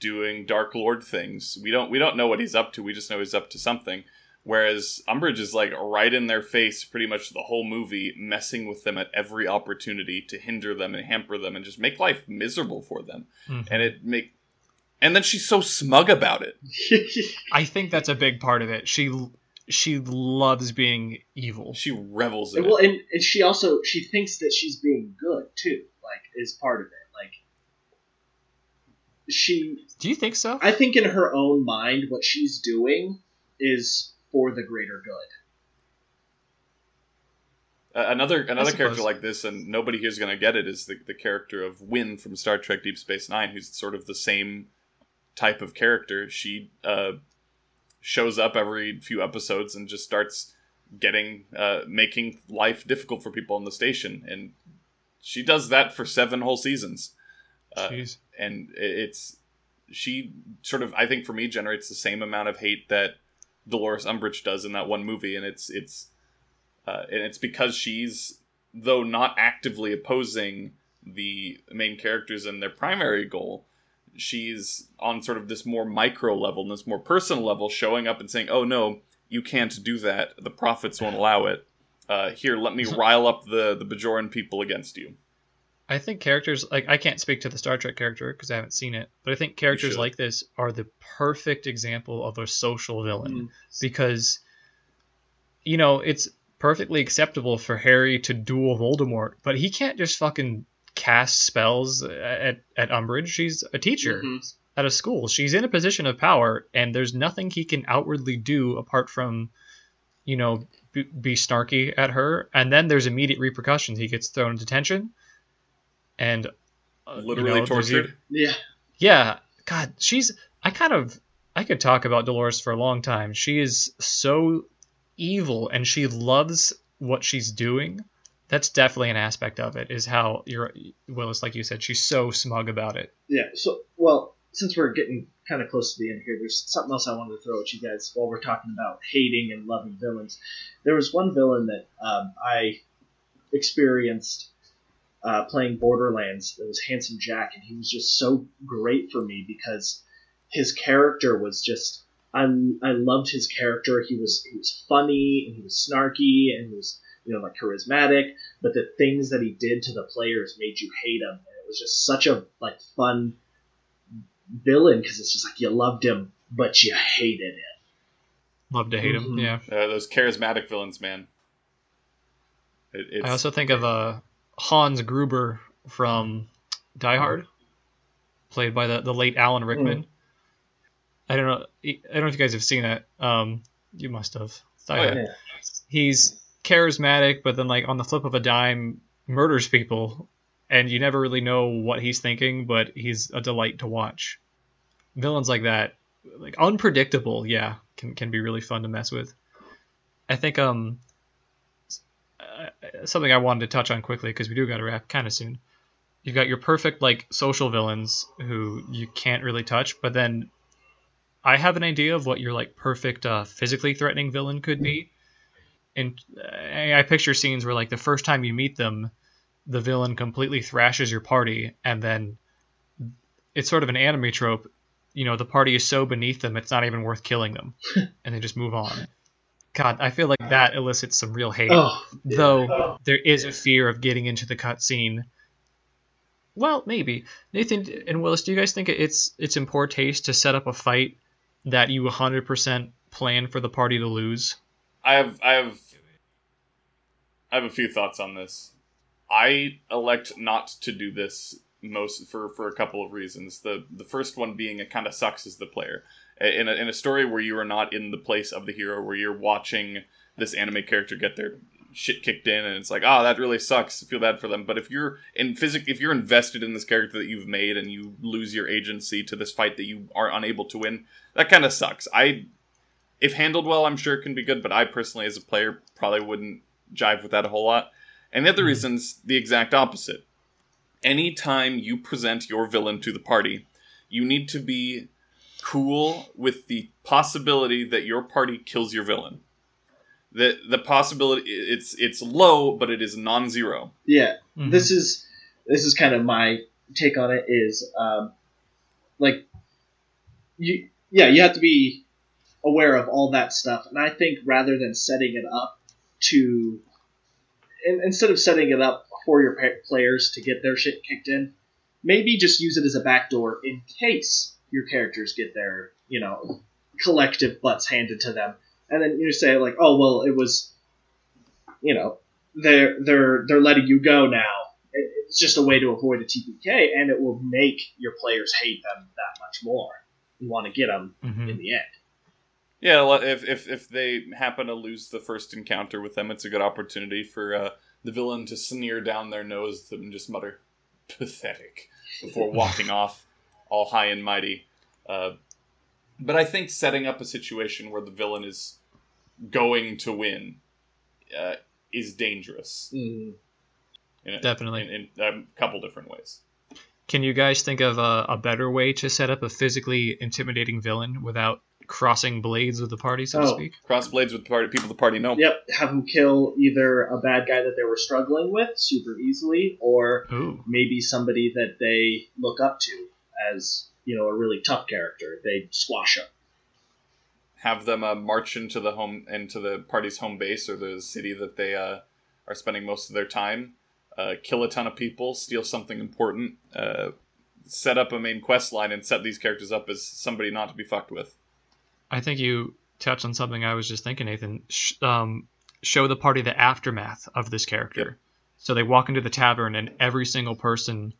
doing Dark Lord things. We don't we don't know what he's up to. We just know he's up to something. Whereas Umbridge is like right in their face pretty much the whole movie, messing with them at every opportunity to hinder them and hamper them and just make life miserable for them. Mhm. And it make and then she's so smug about it. (laughs) I think that's a big part of it. She she loves being evil. She revels in well, it. and, and she also she thinks that she's being good too, like is part of it. Like she, Do you think so? I think in her own mind, what she's doing is for the greater good. Uh, another another character like this, and nobody here's gonna get it, is the, the character of Winn from Star Trek Deep Space Nine, who's sort of the same type of character. She uh, shows up every few episodes and just starts getting uh, making life difficult for people on the station, and she does that for seven whole seasons. Uh, and it's she sort of I think for me generates the same amount of hate that Dolores Umbridge does in that one movie, and it's it's uh, and it's because she's though not actively opposing the main characters and their primary goal. She's on sort of this more micro level, and this more personal level, showing up and saying, "Oh no, you can't do that. The prophets won't allow it. Uh, here, let me rile up the the Bajoran people against you." I think characters like I can't speak to the Star Trek character because I haven't seen it, but I think characters like this are the perfect example of a social villain Mm. because you know it's perfectly acceptable for Harry to duel Voldemort, but he can't just fucking cast spells at at Umbridge. She's a teacher Mhm. at a school. She's in a position of power, and there's nothing he can outwardly do apart from, you know, be, be snarky at her. And then there's immediate repercussions. He gets thrown in detention, and uh, you Literally know, e- tortured. Yeah, yeah, God, she's. I kind of. I could talk about Dolores for a long time. She is so evil, and she loves what she's doing. That's definitely an aspect of it. Is how you're Willis, like you said, she's so smug about it. yeah. So, well, since we're getting kind of close to the end here, there's something else I wanted to throw at you guys while we're talking about hating and loving villains. There was one villain that um, I experienced uh, playing Borderlands. It was Handsome Jack, and he was just so great for me because his character was just. I, I loved his character. He was he was funny and he was snarky and he was you know like charismatic. But the things that he did to the players made you hate him, and it was just such a like fun villain because it's just like you loved him but you hated it. Love to hate him. Mhm. Yeah. Uh, those charismatic villains, man. It, it's, I also think of uh, Hans Gruber from Die Hard, played by the, the late Alan Rickman. I don't know. I don't know if you guys have seen it. Um, you must have. Oh, yeah. He's charismatic, but then like on the flip of a dime, murders people, and you never really know what he's thinking. But he's a delight to watch. Villains like that, like unpredictable, yeah, can can be really fun to mess with. I think um something I wanted to touch on quickly because we do got to wrap kind of soon. You've got your perfect like social villains who you can't really touch, but then I have an idea of what your like perfect uh, physically threatening villain could be. And uh, I I picture scenes where like the first time you meet them, the villain completely thrashes your party, and then it's sort of an anime trope. You know, the party is so beneath them, it's not even worth killing them, (laughs) and they just move on. God, I feel like that elicits some real hate Oh, though there is a fear of getting into the cutscene. Well, maybe Nathan and Willis. Do you guys think it's it's in poor taste to set up a fight that you 100% plan for the party to lose? I have I have I have a few thoughts on this. I elect not to do this most for for a couple of reasons. The the first one being it kind of sucks as the player. In a, in a story where you are not in the place of the hero, where you're watching this anime character get their shit kicked in, and it's like, ah, that really sucks. I feel bad for them. But if you're in physic, if you're invested in this character that you've made, and you lose your agency to this fight that you are unable to win, that kind of sucks. I if handled well, I'm sure it can be good, but I personally, as a player, probably wouldn't jive with that a whole lot. And the other reason's the exact opposite. Anytime you present your villain to the party, you need to be cool with the possibility that your party kills your villain. The the possibility it's it's low, but it is non-zero. Yeah, Mhm. this is this is kind of my take on it. Is um, like you yeah you have to be aware of all that stuff, and I think rather than setting it up to instead of setting it up for your players to get their shit kicked in, maybe just use it as a backdoor in case your characters get their you know collective butts handed to them, and then you say like, oh well, it was you know they're they're they're letting you go now. It's just a way to avoid a TPK, and it will make your players hate them that much more and want to get them Mhm. in the end. Yeah, if, if if they happen to lose the first encounter with them, it's a good opportunity for uh, the villain to sneer down their nose and just mutter "pathetic" before walking (laughs) off, all high and mighty. Uh, but I think setting up a situation where the villain is going to win uh, is dangerous in, a- Definitely. in, in a couple different ways. Can you guys think of a, a better way to set up a physically intimidating villain without crossing blades with the party, so to Oh. speak? Cross blades with the party, people the party know. Yep, have them kill either a bad guy that they were struggling with super easily, or Ooh. maybe somebody that they look up to as you know a really tough character. They squash them. have them uh, march into the home into the party's home base or the city that they uh, are spending most of their time, uh, kill a ton of people, steal something important, uh, set up a main quest line, and set these characters up as somebody not to be fucked with. I think you touched on something I was just thinking, Nathan. Sh- um, show the party the aftermath of this character. Yep. So they walk into the tavern, and every single person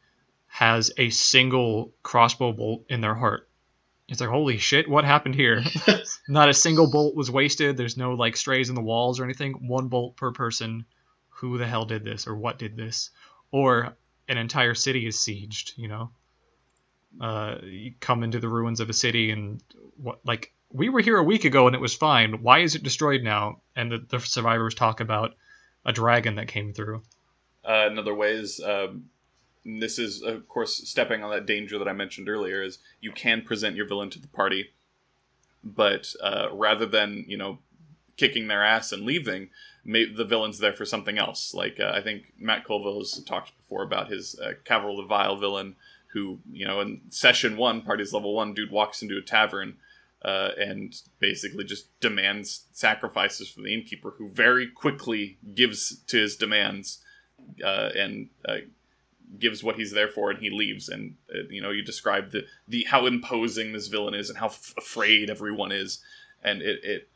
has a single crossbow bolt in their heart. It's like, holy shit, what happened here? (laughs) Not a single bolt was wasted. There's no like strays in the walls or anything. One bolt per person. Who the hell did this, or what did this? Or an entire city is sieged. You know, uh, you come into the ruins of a city, and what like we were here a week ago and it was fine. Why is it destroyed now? And the, the survivors talk about a dragon that came through. Uh, another way is um, this is of course stepping on that danger that I mentioned earlier is you can present your villain to the party, but uh, rather than you know kicking their ass and leaving, may, the villain's there for something else. Like uh, I think Matt Colville has talked before about his uh, the Vile villain, who you know in session one, party's level one, dude walks into a tavern. Uh, and basically just demands sacrifices from the innkeeper, who very quickly gives to his demands uh, and uh, gives what he's there for, and he leaves. And uh, you know, you describe the the how imposing this villain is, and how f- afraid everyone is, and it. it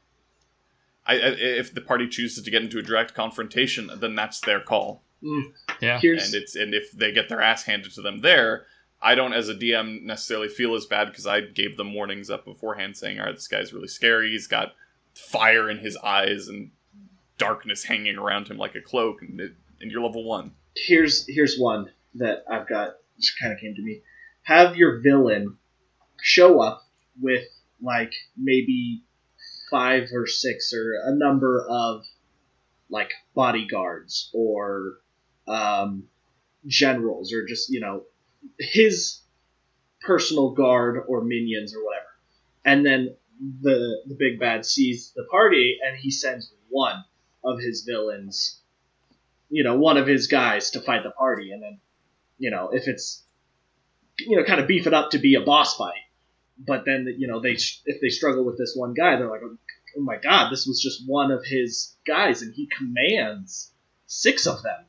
I, I, if the party chooses to get into a direct confrontation, then that's their call, Yeah. Here's and it's and if they get their ass handed to them there, I don't as a DM necessarily feel as bad because I gave them warnings up beforehand saying, all right, this guy's really scary. He's got fire in his eyes and darkness hanging around him like a cloak, and, it, and you're level one. here's here's one that I've got just kind of came to me. Have your villain show up with like maybe five or six or a number of like bodyguards or um, generals or just you know his personal guard or minions or whatever, and then the the big bad sees the party and he sends one of his villains you know, one of his guys to fight the party, and then, you know, if it's, you know, kind of beef it up to be a boss fight, but then, you know, they if they struggle with this one guy, they're like, oh my god, this was just one of his guys, and he commands six of them.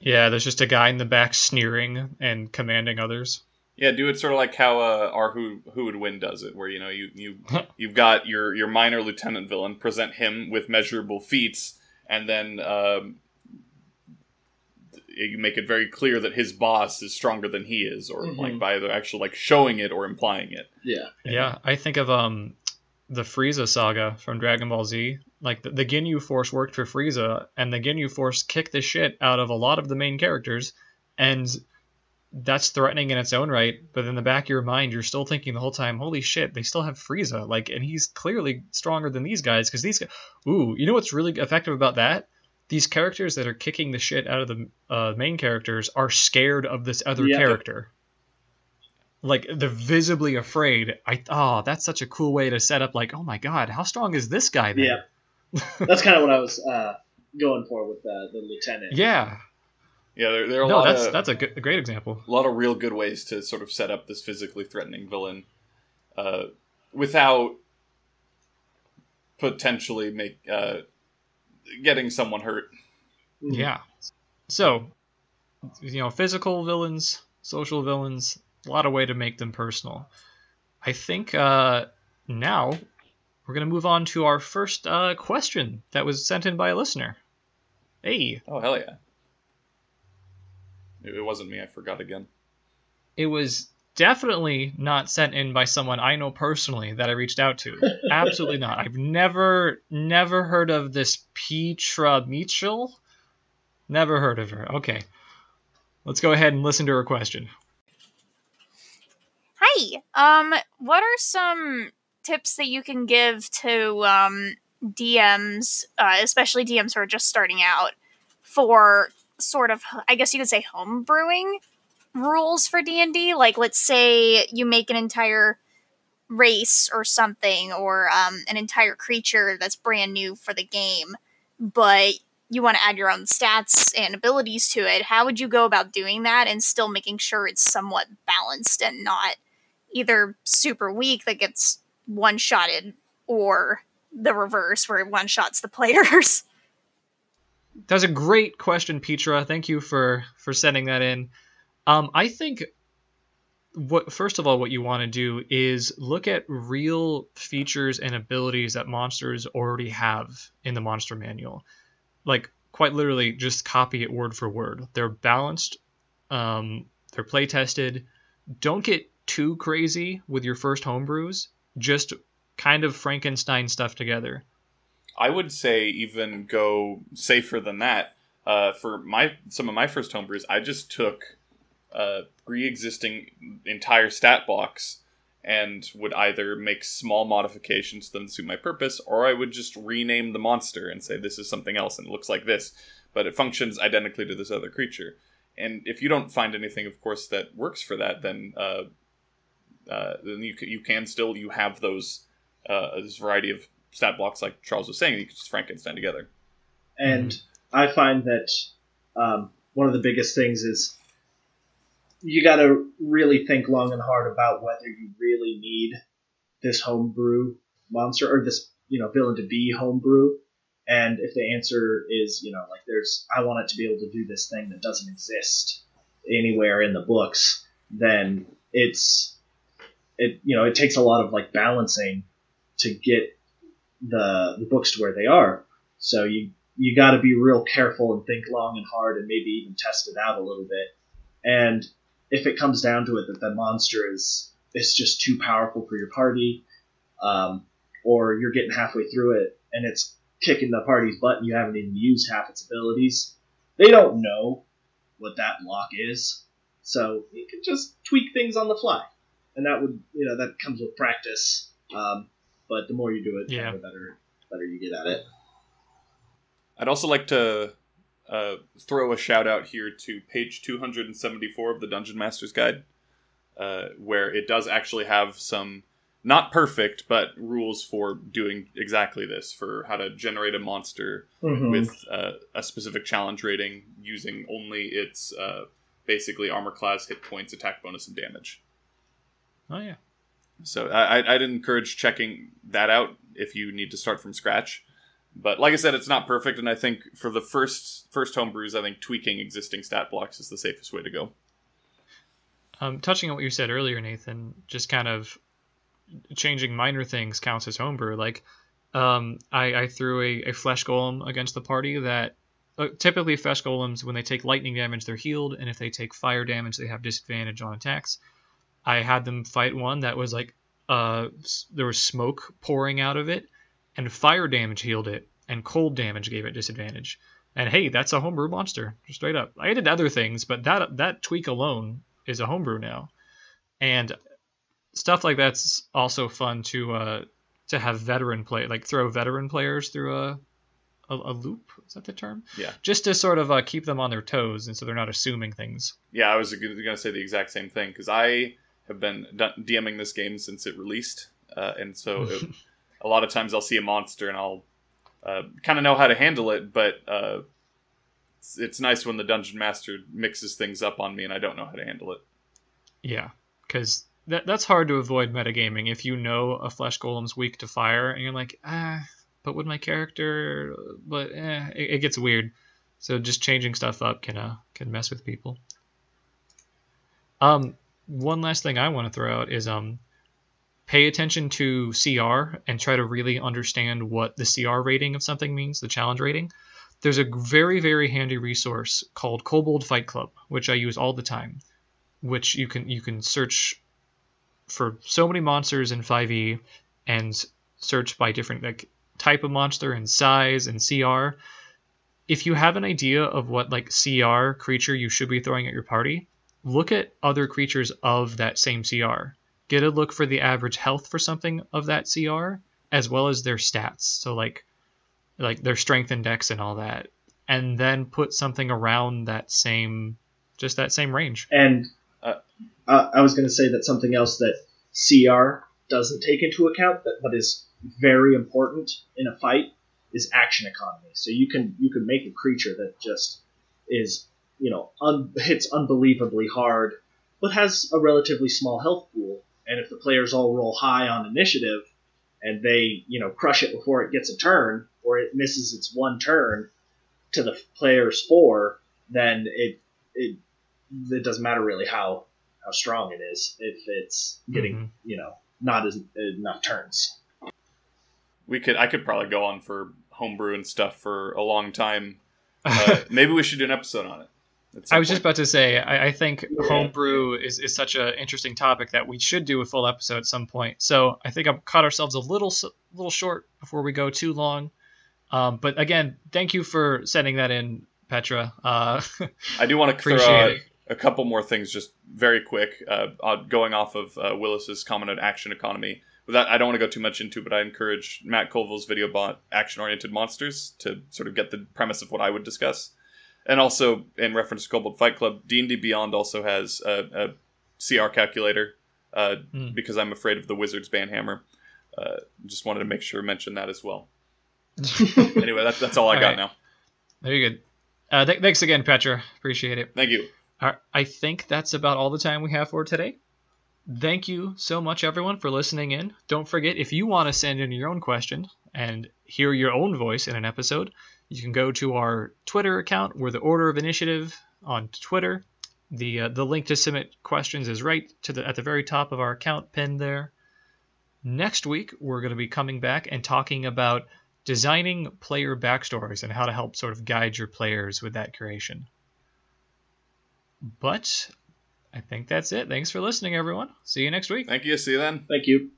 Yeah, there's just a guy in the back sneering and commanding others. Yeah, do it sort of like how uh, our who who would win does it, where you know you you (laughs) you've got your your minor lieutenant villain present him with measurable feats, and then um, you make it very clear that his boss is stronger than he is, or Mhm. like by either actually like showing it or implying it. Yeah. Yeah, I think of um the Frieza saga from Dragon Ball Z. Like the, the Ginyu Force worked for Frieza, and the Ginyu Force kicked the shit out of a lot of the main characters, and that's threatening in its own right. But in the back of your mind, you're still thinking the whole time, "Holy shit, they still have Frieza!" Like, and he's clearly stronger than these guys because these guys. Ooh, you know what's really effective about that? these characters that are kicking the shit out of the uh, main characters are scared of this other Yeah. character. Like they're visibly afraid. I oh, that's such a cool way to set up. Like, oh my god, how strong is this guy? Then? Yeah, that's kind of what I was uh, going for with the, the lieutenant. yeah. Yeah, there, there are a No, lot that's of that's a, good, a great example. a lot of real good ways to sort of set up this physically threatening villain, uh, without potentially make uh, getting someone hurt. Mhm. Yeah. So, you know, physical villains, social villains, a lot of way to make them personal. I think uh, now we're gonna move on to our first uh, question that was sent in by a listener. Hey, Oh hell yeah! It, it wasn't me. I forgot again. it was definitely not sent in by someone I know personally that I reached out to. Absolutely not. I've never, never heard of this Petra Mitchell. Never heard of her. Okay. Let's go ahead and listen to her question. Hi. Um, what are some tips that you can give to um, DMs, uh, especially DMs who are just starting out, for sort of, I guess you could say, homebrewing rules for D and D? Like, let's say you make an entire race or something, or um, an entire creature that's brand new for the game, but you want to add your own stats and abilities to it. How would you go about doing that and still making sure it's somewhat balanced and not either super weak that gets one shotted or the reverse where it one shots the players. (laughs) That's a great question, Petra. Thank you for for sending that in. Um, I think what first of all, what you want to do is look at real features and abilities that monsters already have in the monster manual. Like quite literally, just copy it word for word. They're balanced. Um, they're play tested. Don't get too crazy with your first homebrews. Just kind of Frankenstein stuff together. I would say even go safer than that. Uh, for my some of my first homebrews, I just took a pre-existing entire stat box and would either make small modifications to them to suit my purpose, or I would just rename the monster and say this is something else and it looks like this, but it functions identically to this other creature. And if you don't find anything, of course, that works for that, then uh, uh, then you you can still you have those uh, this variety of stat blocks like Charles was saying. You can just Frankenstein together. And I find that um, one of the biggest things is you got to really think long and hard about whether you really need this homebrew monster or this you know villain to be homebrew. And if the answer is you know like there's I want it to be able to do this thing that doesn't exist anywhere in the books, then it's it you know it takes a lot of like balancing to get the the books to where they are. So you you got to be real careful and think long and hard and maybe even test it out a little bit. And if it comes down to it that the monster is is just too powerful for your party, um, or you're getting halfway through it and it's kicking the party's butt and you haven't even used half its abilities, they don't know what that block is. So you can just tweak things on the fly, and that would you know that comes with practice. Um, but the more you do it, Yeah. the better better you get at it. I'd also like to uh, throw a shout out here to page 274 of the Dungeon Master's Guide, uh, where it does actually have some not perfect but rules for doing exactly this for how to generate a monster Mhm. with uh, a specific challenge rating using only its uh, basically armor class, hit points, attack bonus, and damage. Oh yeah. So I, I'd- I'd encourage checking that out if you need to start from scratch. But like I said, it's not perfect, and I think for the first first homebrews, I think tweaking existing stat blocks is the safest way to go. Um, touching on what you said earlier, Nathan, just kind of changing minor things counts as homebrew. Like, um, I, I threw a, a flesh golem against the party that uh, typically flesh golems, when they take lightning damage, they're healed, and if they take fire damage, they have disadvantage on attacks. I had them fight one that was like, uh, there was smoke pouring out of it, and fire damage healed it, and cold damage gave it disadvantage. And hey, that's a homebrew monster, straight up. I did other things, but that that tweak alone is a homebrew now, and stuff like that's also fun to uh, to have veteran play, like throw veteran players through a a, a loop. Is that the term? Yeah. Just to sort of uh, keep them on their toes, and so they're not assuming things. Yeah, I was going to say the exact same thing because I have been DMing this game since it released, uh, and so it, (laughs) a lot of times I'll see a monster and I'll uh, kind of know how to handle it, but uh, it's, it's nice when the dungeon master mixes things up on me and I don't know how to handle it. Yeah, because that that's hard to avoid metagaming if you know a flesh golem's weak to fire, and you're like, ah, but with my character, but eh, it, it gets weird. So just changing stuff up can uh, can mess with people. Um, one last thing I want to throw out is um, pay attention to CR and try to really understand what the CR rating of something means, the challenge rating. There's a very very handy resource called Kobold Fight Club, which I use all the time, which you can you can search for so many monsters in 5e and search by different like type of monster and size and CR. If you have an idea of what like CR creature you should be throwing at your party, look at other creatures of that same CR. Get a look for the average health for something of that CR as well as their stats. So like like their strength index and all that. And then put something around that same just that same range. And Uh, I was going to say that something else that CR doesn't take into account, that, but is very important in a fight, is action economy. So you can you can make a creature that just is you know un- hits unbelievably hard, but has a relatively small health pool. And if the players all roll high on initiative, and they you know crush it before it gets a turn, or it misses its one turn to the player's four, then it it it doesn't matter really how how strong it is if it's getting Mhm. you know not as enough turns. We could I could probably go on for homebrew and stuff for a long time. (laughs) Uh, maybe we should do an episode on it. I was just about to say, I, I think Yeah. homebrew is, is such an interesting topic that we should do a full episode at some point. So I think I've caught ourselves a little little short before we go too long. Um, but again, thank you for sending that in, Petra. Uh, I do want to (laughs) throw out a couple more things just very quick uh, going off of uh, willis's comment on action economy without i don't want to go too much into but i encourage matt colville's video bot action oriented monsters to sort of get the premise of what i would discuss and also in reference to kobold fight club d&d beyond also has a, a cr calculator uh, Hmm. because i'm afraid of the wizard's banhammer uh, just wanted to make sure to mention that as well (laughs) anyway that, that's all i All got right. now Very good. Uh, th- thanks again, Petra. Appreciate it. thank you right, I think that's about all the time we have for today. Thank you so much, everyone, for listening in. Don't forget, if you want to send in your own question and hear your own voice in an episode, you can go to our Twitter account. We're the Order of Initiative on Twitter. The uh, the link to submit questions is right to the at the very top of our account pinned there. Next week, we're going to be coming back and talking about designing player backstories and how to help sort of guide your players with that creation. But I think that's it. Thanks for listening, everyone. See you next week. thank you see you then Thank you.